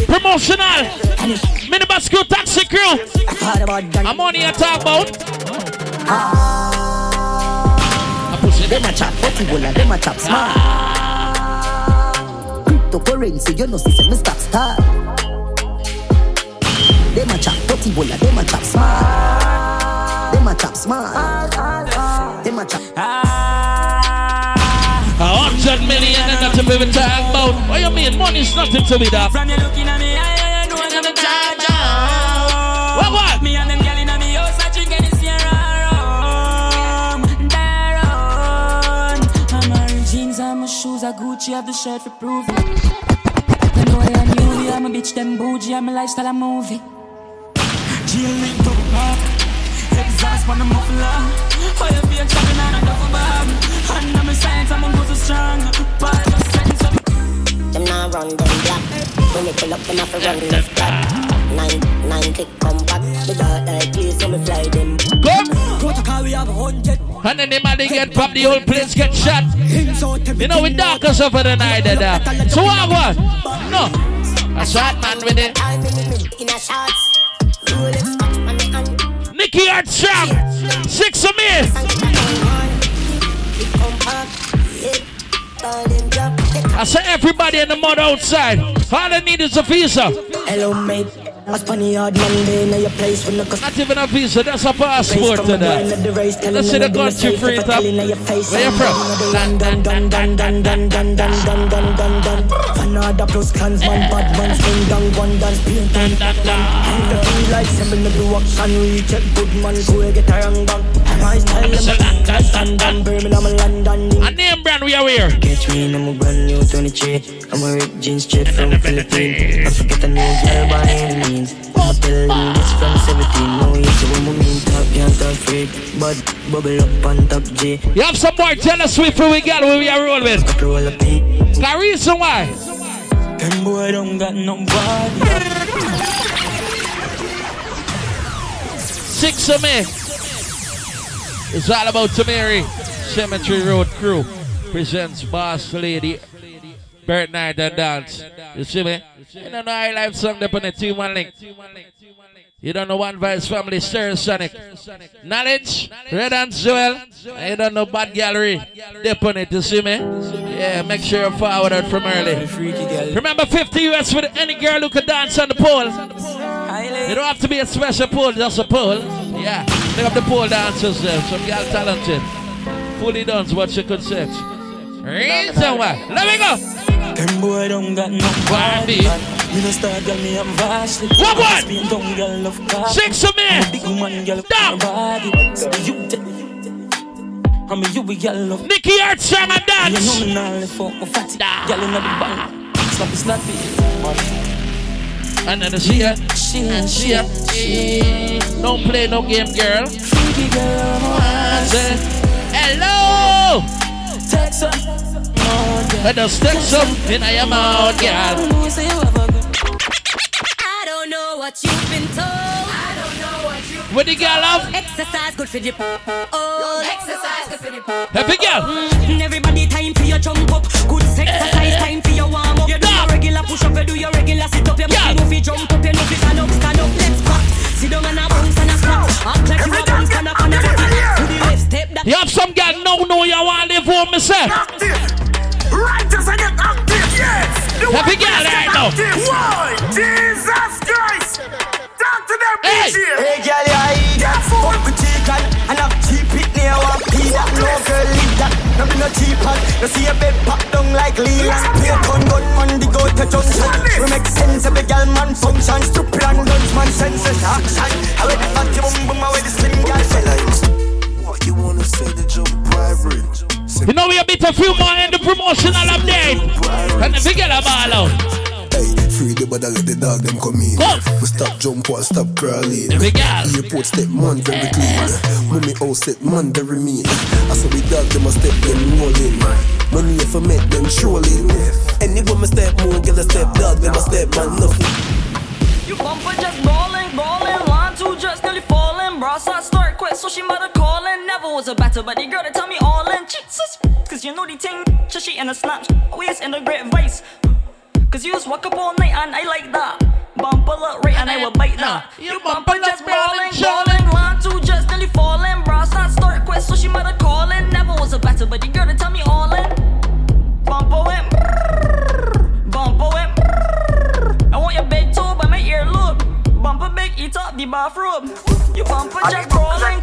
[SPEAKER 3] Promotional! Minibus crew, taxi crew! I'm on here talk about.
[SPEAKER 27] Ah. I push it. Them a chop, but you smart. Ah. Cryptocurrency, you know, see, me stop star. Them a chop, but you will them a chop smart. Them a chop smart. Them a chop.
[SPEAKER 3] Ah hundred million and nothing we talk about. What you mean? Money's nothing to me, dog.
[SPEAKER 20] From you looking at me, I, I know I'm gonna charge.
[SPEAKER 3] What, what?
[SPEAKER 20] Me and them gal in me house, I drink any Sierra rum. Daron. I'm wearing jeans and my shoes are Gucci, have the shirt for proof. You know I am you, I'm a bitch, them bougie, I'm a lifestyle, a movie. Jail link up back, exhaust on the muffler. You feel trapping on a duffel bag. And I'm a science, I'm a go so strong. Five sense of
[SPEAKER 17] Them now run them black. When we pull up, them have to run left back. Nine, nine click come back. The dark like please, so me fly them.
[SPEAKER 3] Go.
[SPEAKER 17] Protocol we have a hundred.
[SPEAKER 3] And then the man they get pop, the whole place get shot. You know we dark us over the night there. there. So what what? No. A shot man with it.
[SPEAKER 17] In a shots. Rolex watch on me hand.
[SPEAKER 3] Nikki Earthstrong. Six of me.
[SPEAKER 17] It come
[SPEAKER 3] I say everybody in the mud outside. All I need is a visa.
[SPEAKER 17] Hello, mate. I spun the hard Monday in your place when the.
[SPEAKER 3] Not even a visa, that's a passport to that. Let's see the country free top. Where you from?
[SPEAKER 17] Dun dun dun dun dun dun dun dun dun dun dun dun. Another plus clansman, bad man, sing down one dance, paint dun dun. The feel like sembling the action, reach it, good man, go get a wrong bang. My style, I'm a Birmingham, London.
[SPEAKER 3] A name brand we are here.
[SPEAKER 17] Catch me in a brand new 23. I'm a ripped jeans straight from Philippines. I forget a new girl by any means. I'ma tell them this from 17. No, you want me mean top, can't talk freak. But bubble up on top J.
[SPEAKER 3] You have some more Taylor Swift who we got who we are roll with.
[SPEAKER 17] Roll up.
[SPEAKER 3] The reason why.
[SPEAKER 20] Them boy don't got no body.
[SPEAKER 3] Six of me. It's all about Tamiri. Cemetery Road Crew presents Boss Lady Night and Dance. You see me? You don't know I live song up on the 2 1 link. You don't know One Voice Family, Stereosonic. Knowledge, Red and Joel. And you don't know Bad Gallery. Dip on it, you see me? Yeah, make sure you forward it from early. Remember 50 US with any girl who can dance on the pole. You don't have to be a special pole, just a pole. Yeah. They have the pole dancers there. Some girl talented. Fully done, what you could say. Reason why. Let me go.
[SPEAKER 20] Them boy don't got no body. Me no star girl, me am vastly.
[SPEAKER 3] What one?
[SPEAKER 20] Spain down girl love car.
[SPEAKER 3] Six of me.
[SPEAKER 20] Big man girl Down. body. So you take. I mean you be girl love.
[SPEAKER 3] Nikki Earthstrong and dance.
[SPEAKER 20] You know me nah left for my fatty. Girl inna the bank. Slappy slappy.
[SPEAKER 3] And then see ya.
[SPEAKER 20] She
[SPEAKER 3] and see ya. Don't play no game, girl.
[SPEAKER 20] Freaky girl,
[SPEAKER 3] Say, hello.
[SPEAKER 20] Text her.
[SPEAKER 3] Let us text some in your mouth, girl.
[SPEAKER 32] I don't know what you've been told. I don't know what you've
[SPEAKER 3] What the girl have?
[SPEAKER 32] Exercise good for the oh, exercise good for the
[SPEAKER 3] Happy girl.
[SPEAKER 32] Mm, everybody time for your jump up. Good exercise time for your warm up. You do your regular push up, you do your regular sit up. You yeah. know fi jump up, you know fi stand up, stand up. Let's crack. Sit down and a bounce and a snap. Act like you a bounce and a pan and a To the left step that.
[SPEAKER 3] You have some girl no know you want to live home, me say.
[SPEAKER 33] Righteous and get active, yes. The
[SPEAKER 3] Happy
[SPEAKER 33] one
[SPEAKER 3] girl
[SPEAKER 33] that
[SPEAKER 3] right
[SPEAKER 33] get
[SPEAKER 3] now.
[SPEAKER 33] Why? Jesus Christ. Talk to them,
[SPEAKER 3] Hey.
[SPEAKER 33] DJ.
[SPEAKER 26] Hey, girl, you hide that Fuck with chicken And have cheap it near one pee that No girl leave that No be no cheap hat You see a bed pop down like Leland Pay gun gun man the go to junction We make sense of the girl man function Stupid and guns man senses action. How it party boom boom How it the slim girl
[SPEAKER 1] What you wanna say to Joe Private?
[SPEAKER 3] You know we a bit a few more in the promotional update. And the big girl a ball out.
[SPEAKER 1] Hey, free the bother, let the dog them come in. We stop jump wall, stop crawling.
[SPEAKER 3] Every girl.
[SPEAKER 1] Airport step man very clean. Mommy house set man very mean. I saw we dog them a step them rolling. Money if I met them trolling. Any woman step more, girl a step dog them a step man nothing.
[SPEAKER 34] You bumper just balling, balling, line two just nearly falling. Bro, so I start quick, so she mother calling. Never was a better, but the girl that tell me all in. Jesus, cause you know the thing, so she in a snap, always in a great vice. Cause you just walk up all night and I like that. Bumper look right and I will bite that. You bumper just balling, balling, line two just nearly falling. Bro, so I start quick, so she mother calling. Never was a better, but girl that tell me all in. Bumper went, bumper went. I want your big toe by my earlobe. Bumper big, eat up the bathroom. You bumper just crawling,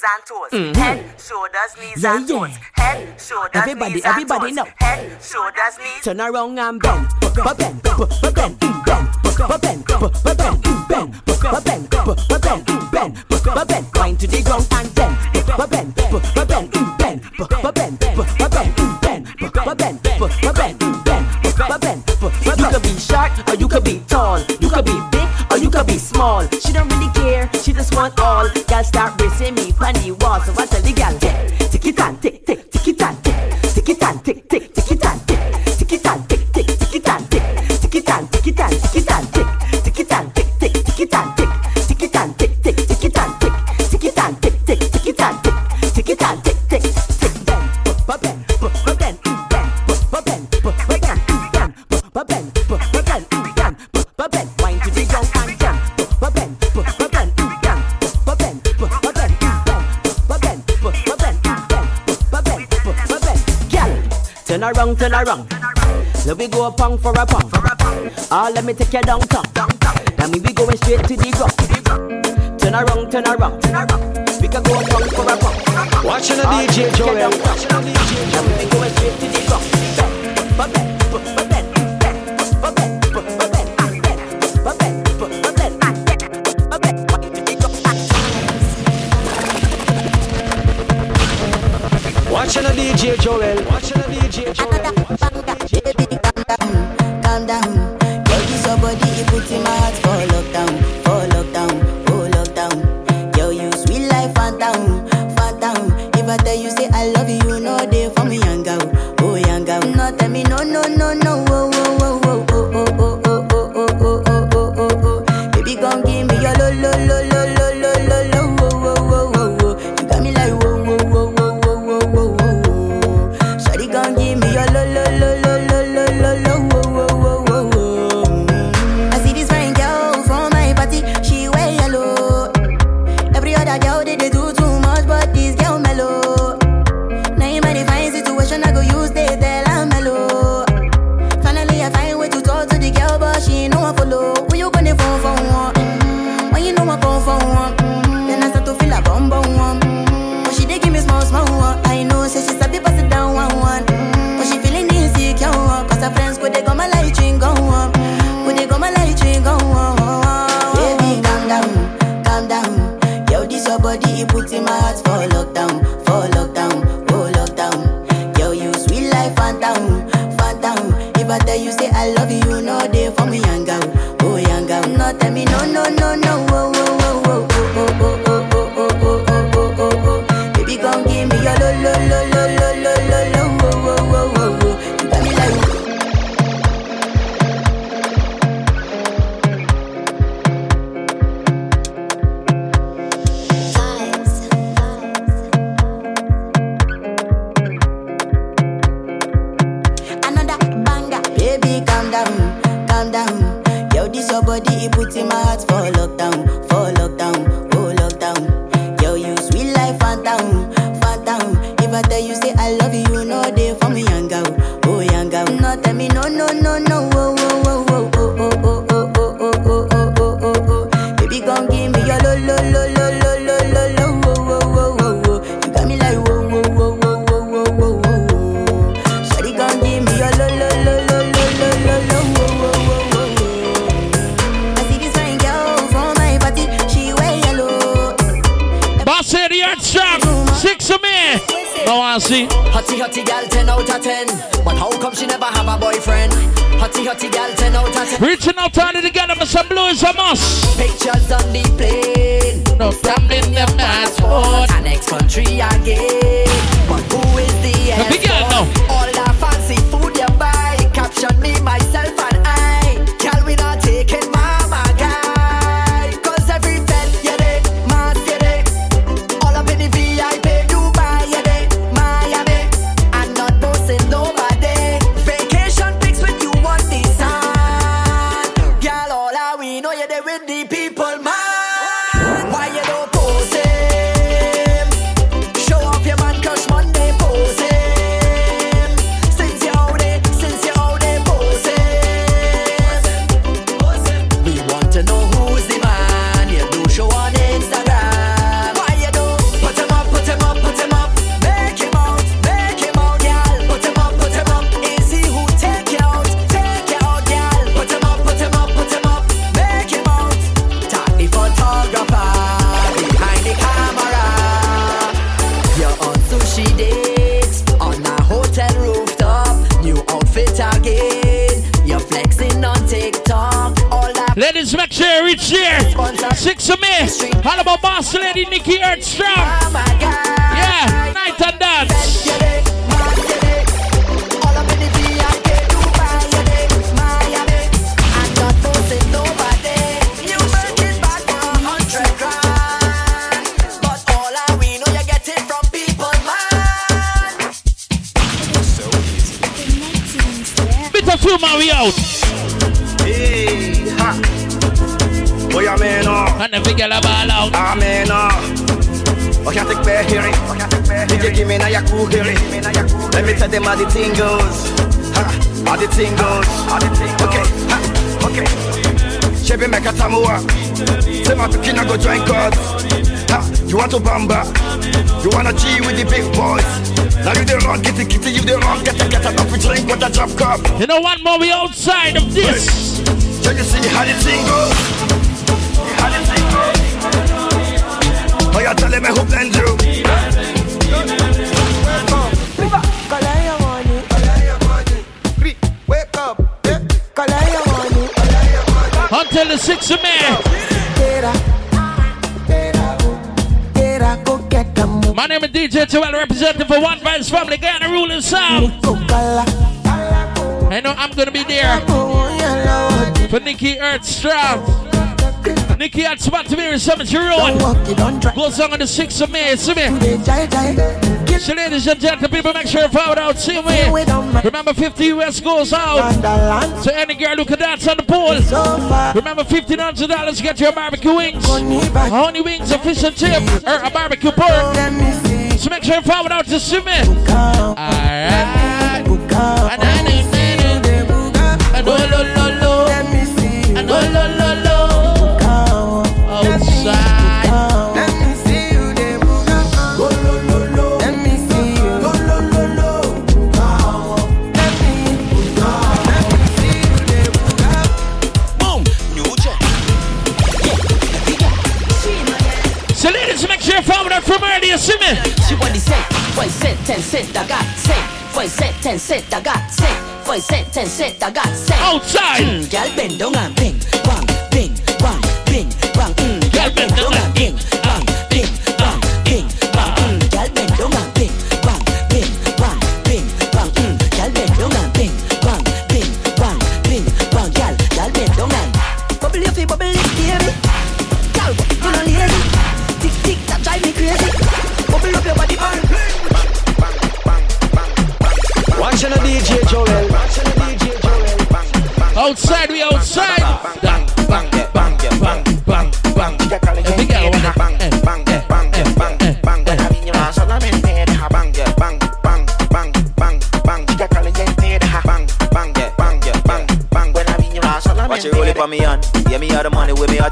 [SPEAKER 31] knees, and toes.
[SPEAKER 35] Mhm.
[SPEAKER 31] Head, shoulders, knees,
[SPEAKER 35] Yeah,
[SPEAKER 31] and
[SPEAKER 35] yeah.
[SPEAKER 31] toes. Head, shoulders,
[SPEAKER 35] Everybody,
[SPEAKER 31] knees,
[SPEAKER 35] everybody
[SPEAKER 31] and
[SPEAKER 35] know.
[SPEAKER 31] toes. Head, shoulders, knees.
[SPEAKER 35] Turn around and bend, bend, bend, bend, bend, bend, bend, bend, bend, bend, bend, bend, bend, wine to the ground and then bend, bend, bend, bend, bend, bend, bend, bend, bend, bend. You could be short or you could be tall. You could be big or you could be small. She don't really care. Just want all. Girl start bracing me on the wall. So I tell the girl, turn around, turn around. Let me go a pound for a pound. Ah, let me take you downtown. Then we be going straight to the ground. Turn around, turn around. We can go a pound for a pound.
[SPEAKER 15] Watching the DJ Joel.
[SPEAKER 35] Then we be going straight to the ground. Bend,
[SPEAKER 15] Watching the DJ Joel. No, no, no, no, oh, oh, oh, oh, oh, oh, oh, oh, oh, oh, oh, oh, oh, oh. Baby, come give me your lo, lo, lo, lo, lo, lo, lo, lo, oh, oh, oh, oh, oh. You got me like whoa, whoa, whoa, whoa, whoa, whoa, whoa, whoa. Shawty gon' give me your lo lo lo lo lo lo lo lo wo wo wo wo wo. I see this fine girl from my party, she wear yellow.
[SPEAKER 35] Boss of the Earthstrong. Six of me. No, I see.
[SPEAKER 3] Hotty hotty gal, 10 out of 10. But how come she never have a boyfriend? Hotty hotty gal, 10 out of 10.
[SPEAKER 35] Reaching out on it together, but some blue is a must.
[SPEAKER 3] Pictures on the plane.
[SPEAKER 35] No problem, the passport.
[SPEAKER 3] Our next country again. But who is the
[SPEAKER 35] The big girl now.
[SPEAKER 3] And the
[SPEAKER 35] big girl a ball out.
[SPEAKER 8] I'm in uh. Oh, can't take bear hearing. DJ give me now your cool hearing. Let me tell them how the thing goes. Ha, how the thing goes. Okay, ha, okay. Chevy make a tamua. Say my pikin go join God. Ha, you want to bamba? You wanna G with the big boys? Now you the wrong, get the kitty, you the wrong, get the get a coffee drink with a drop cup.
[SPEAKER 35] You know one more we outside of this.
[SPEAKER 8] So you see how the thing goes. Telling me who blend you?
[SPEAKER 35] Until the six of me. My name is DJ Joel, representing for One Voice Family, Ghana ruling sound. I know I'm gonna be there for Nikki Earthstrong. Nikki at spot to me in Cemetery Road. Goes on on the 6th of May. See me. So, ladies and gentlemen, people, make sure you follow out. See me. Remember, 50 US goes out to any girl who can dance on the pool. Remember, $1,500 to get your barbecue wings. Honey wings, a fish and chip, or a barbecue pork. So, make sure you follow out to see me. Alright. Ten set, I got set. Voice set, ten set, I got set. Voice set, ten set, I got set.
[SPEAKER 3] Outside.
[SPEAKER 35] Mm, girl bend down and bing, bang, bing, bang, bing, bang. Mm, girl bend down and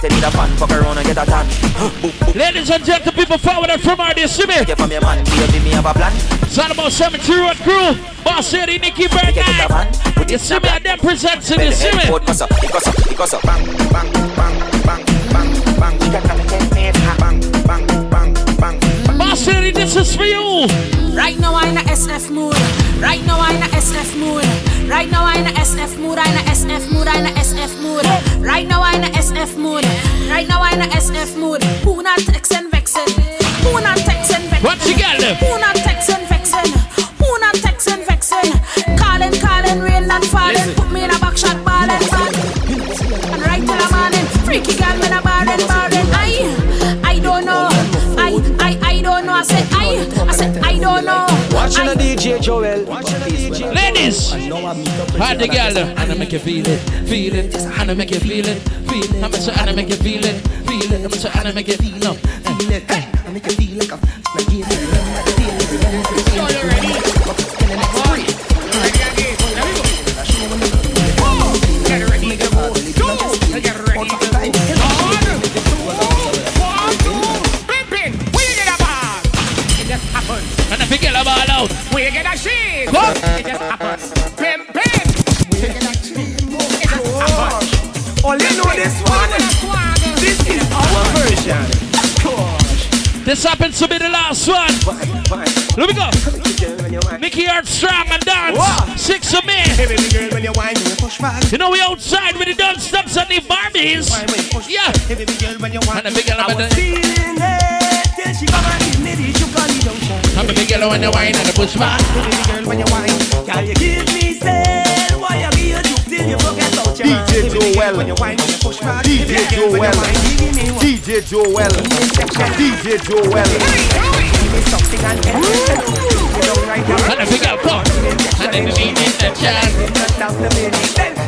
[SPEAKER 36] money with me, I tell you the fan. Fuck around and get a tan.
[SPEAKER 3] Ladies and gentlemen, people forward that from earlier, see me.
[SPEAKER 36] Get from your man, baby, me have a plan.
[SPEAKER 3] It's all about Cemetery Road Crew. Boss Lady, Nikki Birthnight. You see me, and them presenting, you see me.
[SPEAKER 36] Because up, because up, because up. Bang, bang, bang, bang, bang, bang.
[SPEAKER 33] Chica caliente deja bang, bang, bang, bang.
[SPEAKER 3] Boss Lady, this is for you.
[SPEAKER 37] Right now I'm in a SF mood. Right now I'm in a SF mood. Right now I'm in a SF mood. I'm in a SF mood. I'm in a SF mood. Right now I'm in a SF mood. Right now I'm in a SF mood. Who not texting vexing? Who not texting vexing?
[SPEAKER 3] What you got them?
[SPEAKER 37] Who not texting vexing? Who not texting vexing? Calling, calling, rain not falling. Put me in a back shot, balling, balling. And right till the morning, freaky girl, me a barren, barren. I, I don't know. I, I, I don't know. I said I, I said I don't know.
[SPEAKER 15] Watching a DJ Joel. Watching a DJ
[SPEAKER 3] Ladies, hard the girl, and I make you feel it, feel it, and I make you feel it, feel it. I'm say, and I make you feel it, feel it. I'm say, and I make you feel it, feel it. I make you feel like And I
[SPEAKER 26] This
[SPEAKER 3] happens to be the last one. Let me go. Nikki Earthstrong and dance. Six of me. You know we outside with the dance steps and the Barbies. Yeah. And the big girl. I'm a big girl when you wine and the push back.
[SPEAKER 38] DJ Joel, DJ Joel, DJ Joel, DJ Joel.
[SPEAKER 3] And the big girl come. And then the beat in the chat.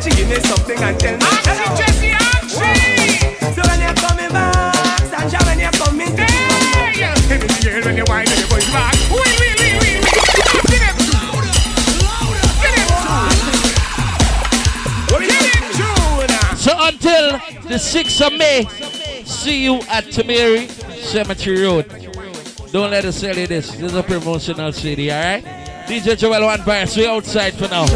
[SPEAKER 26] She give me something and tell me.
[SPEAKER 39] Action, Jesse, action.
[SPEAKER 26] So when you're coming back, Sanja, when you're coming to
[SPEAKER 39] Hey, hey, baby girl, when you whine
[SPEAKER 3] 6th of May, see you at Tamiri Cemetery Road. Don't let us sell you this. This is a promotional CD, alright? DJ Joel One Voice, we outside for now.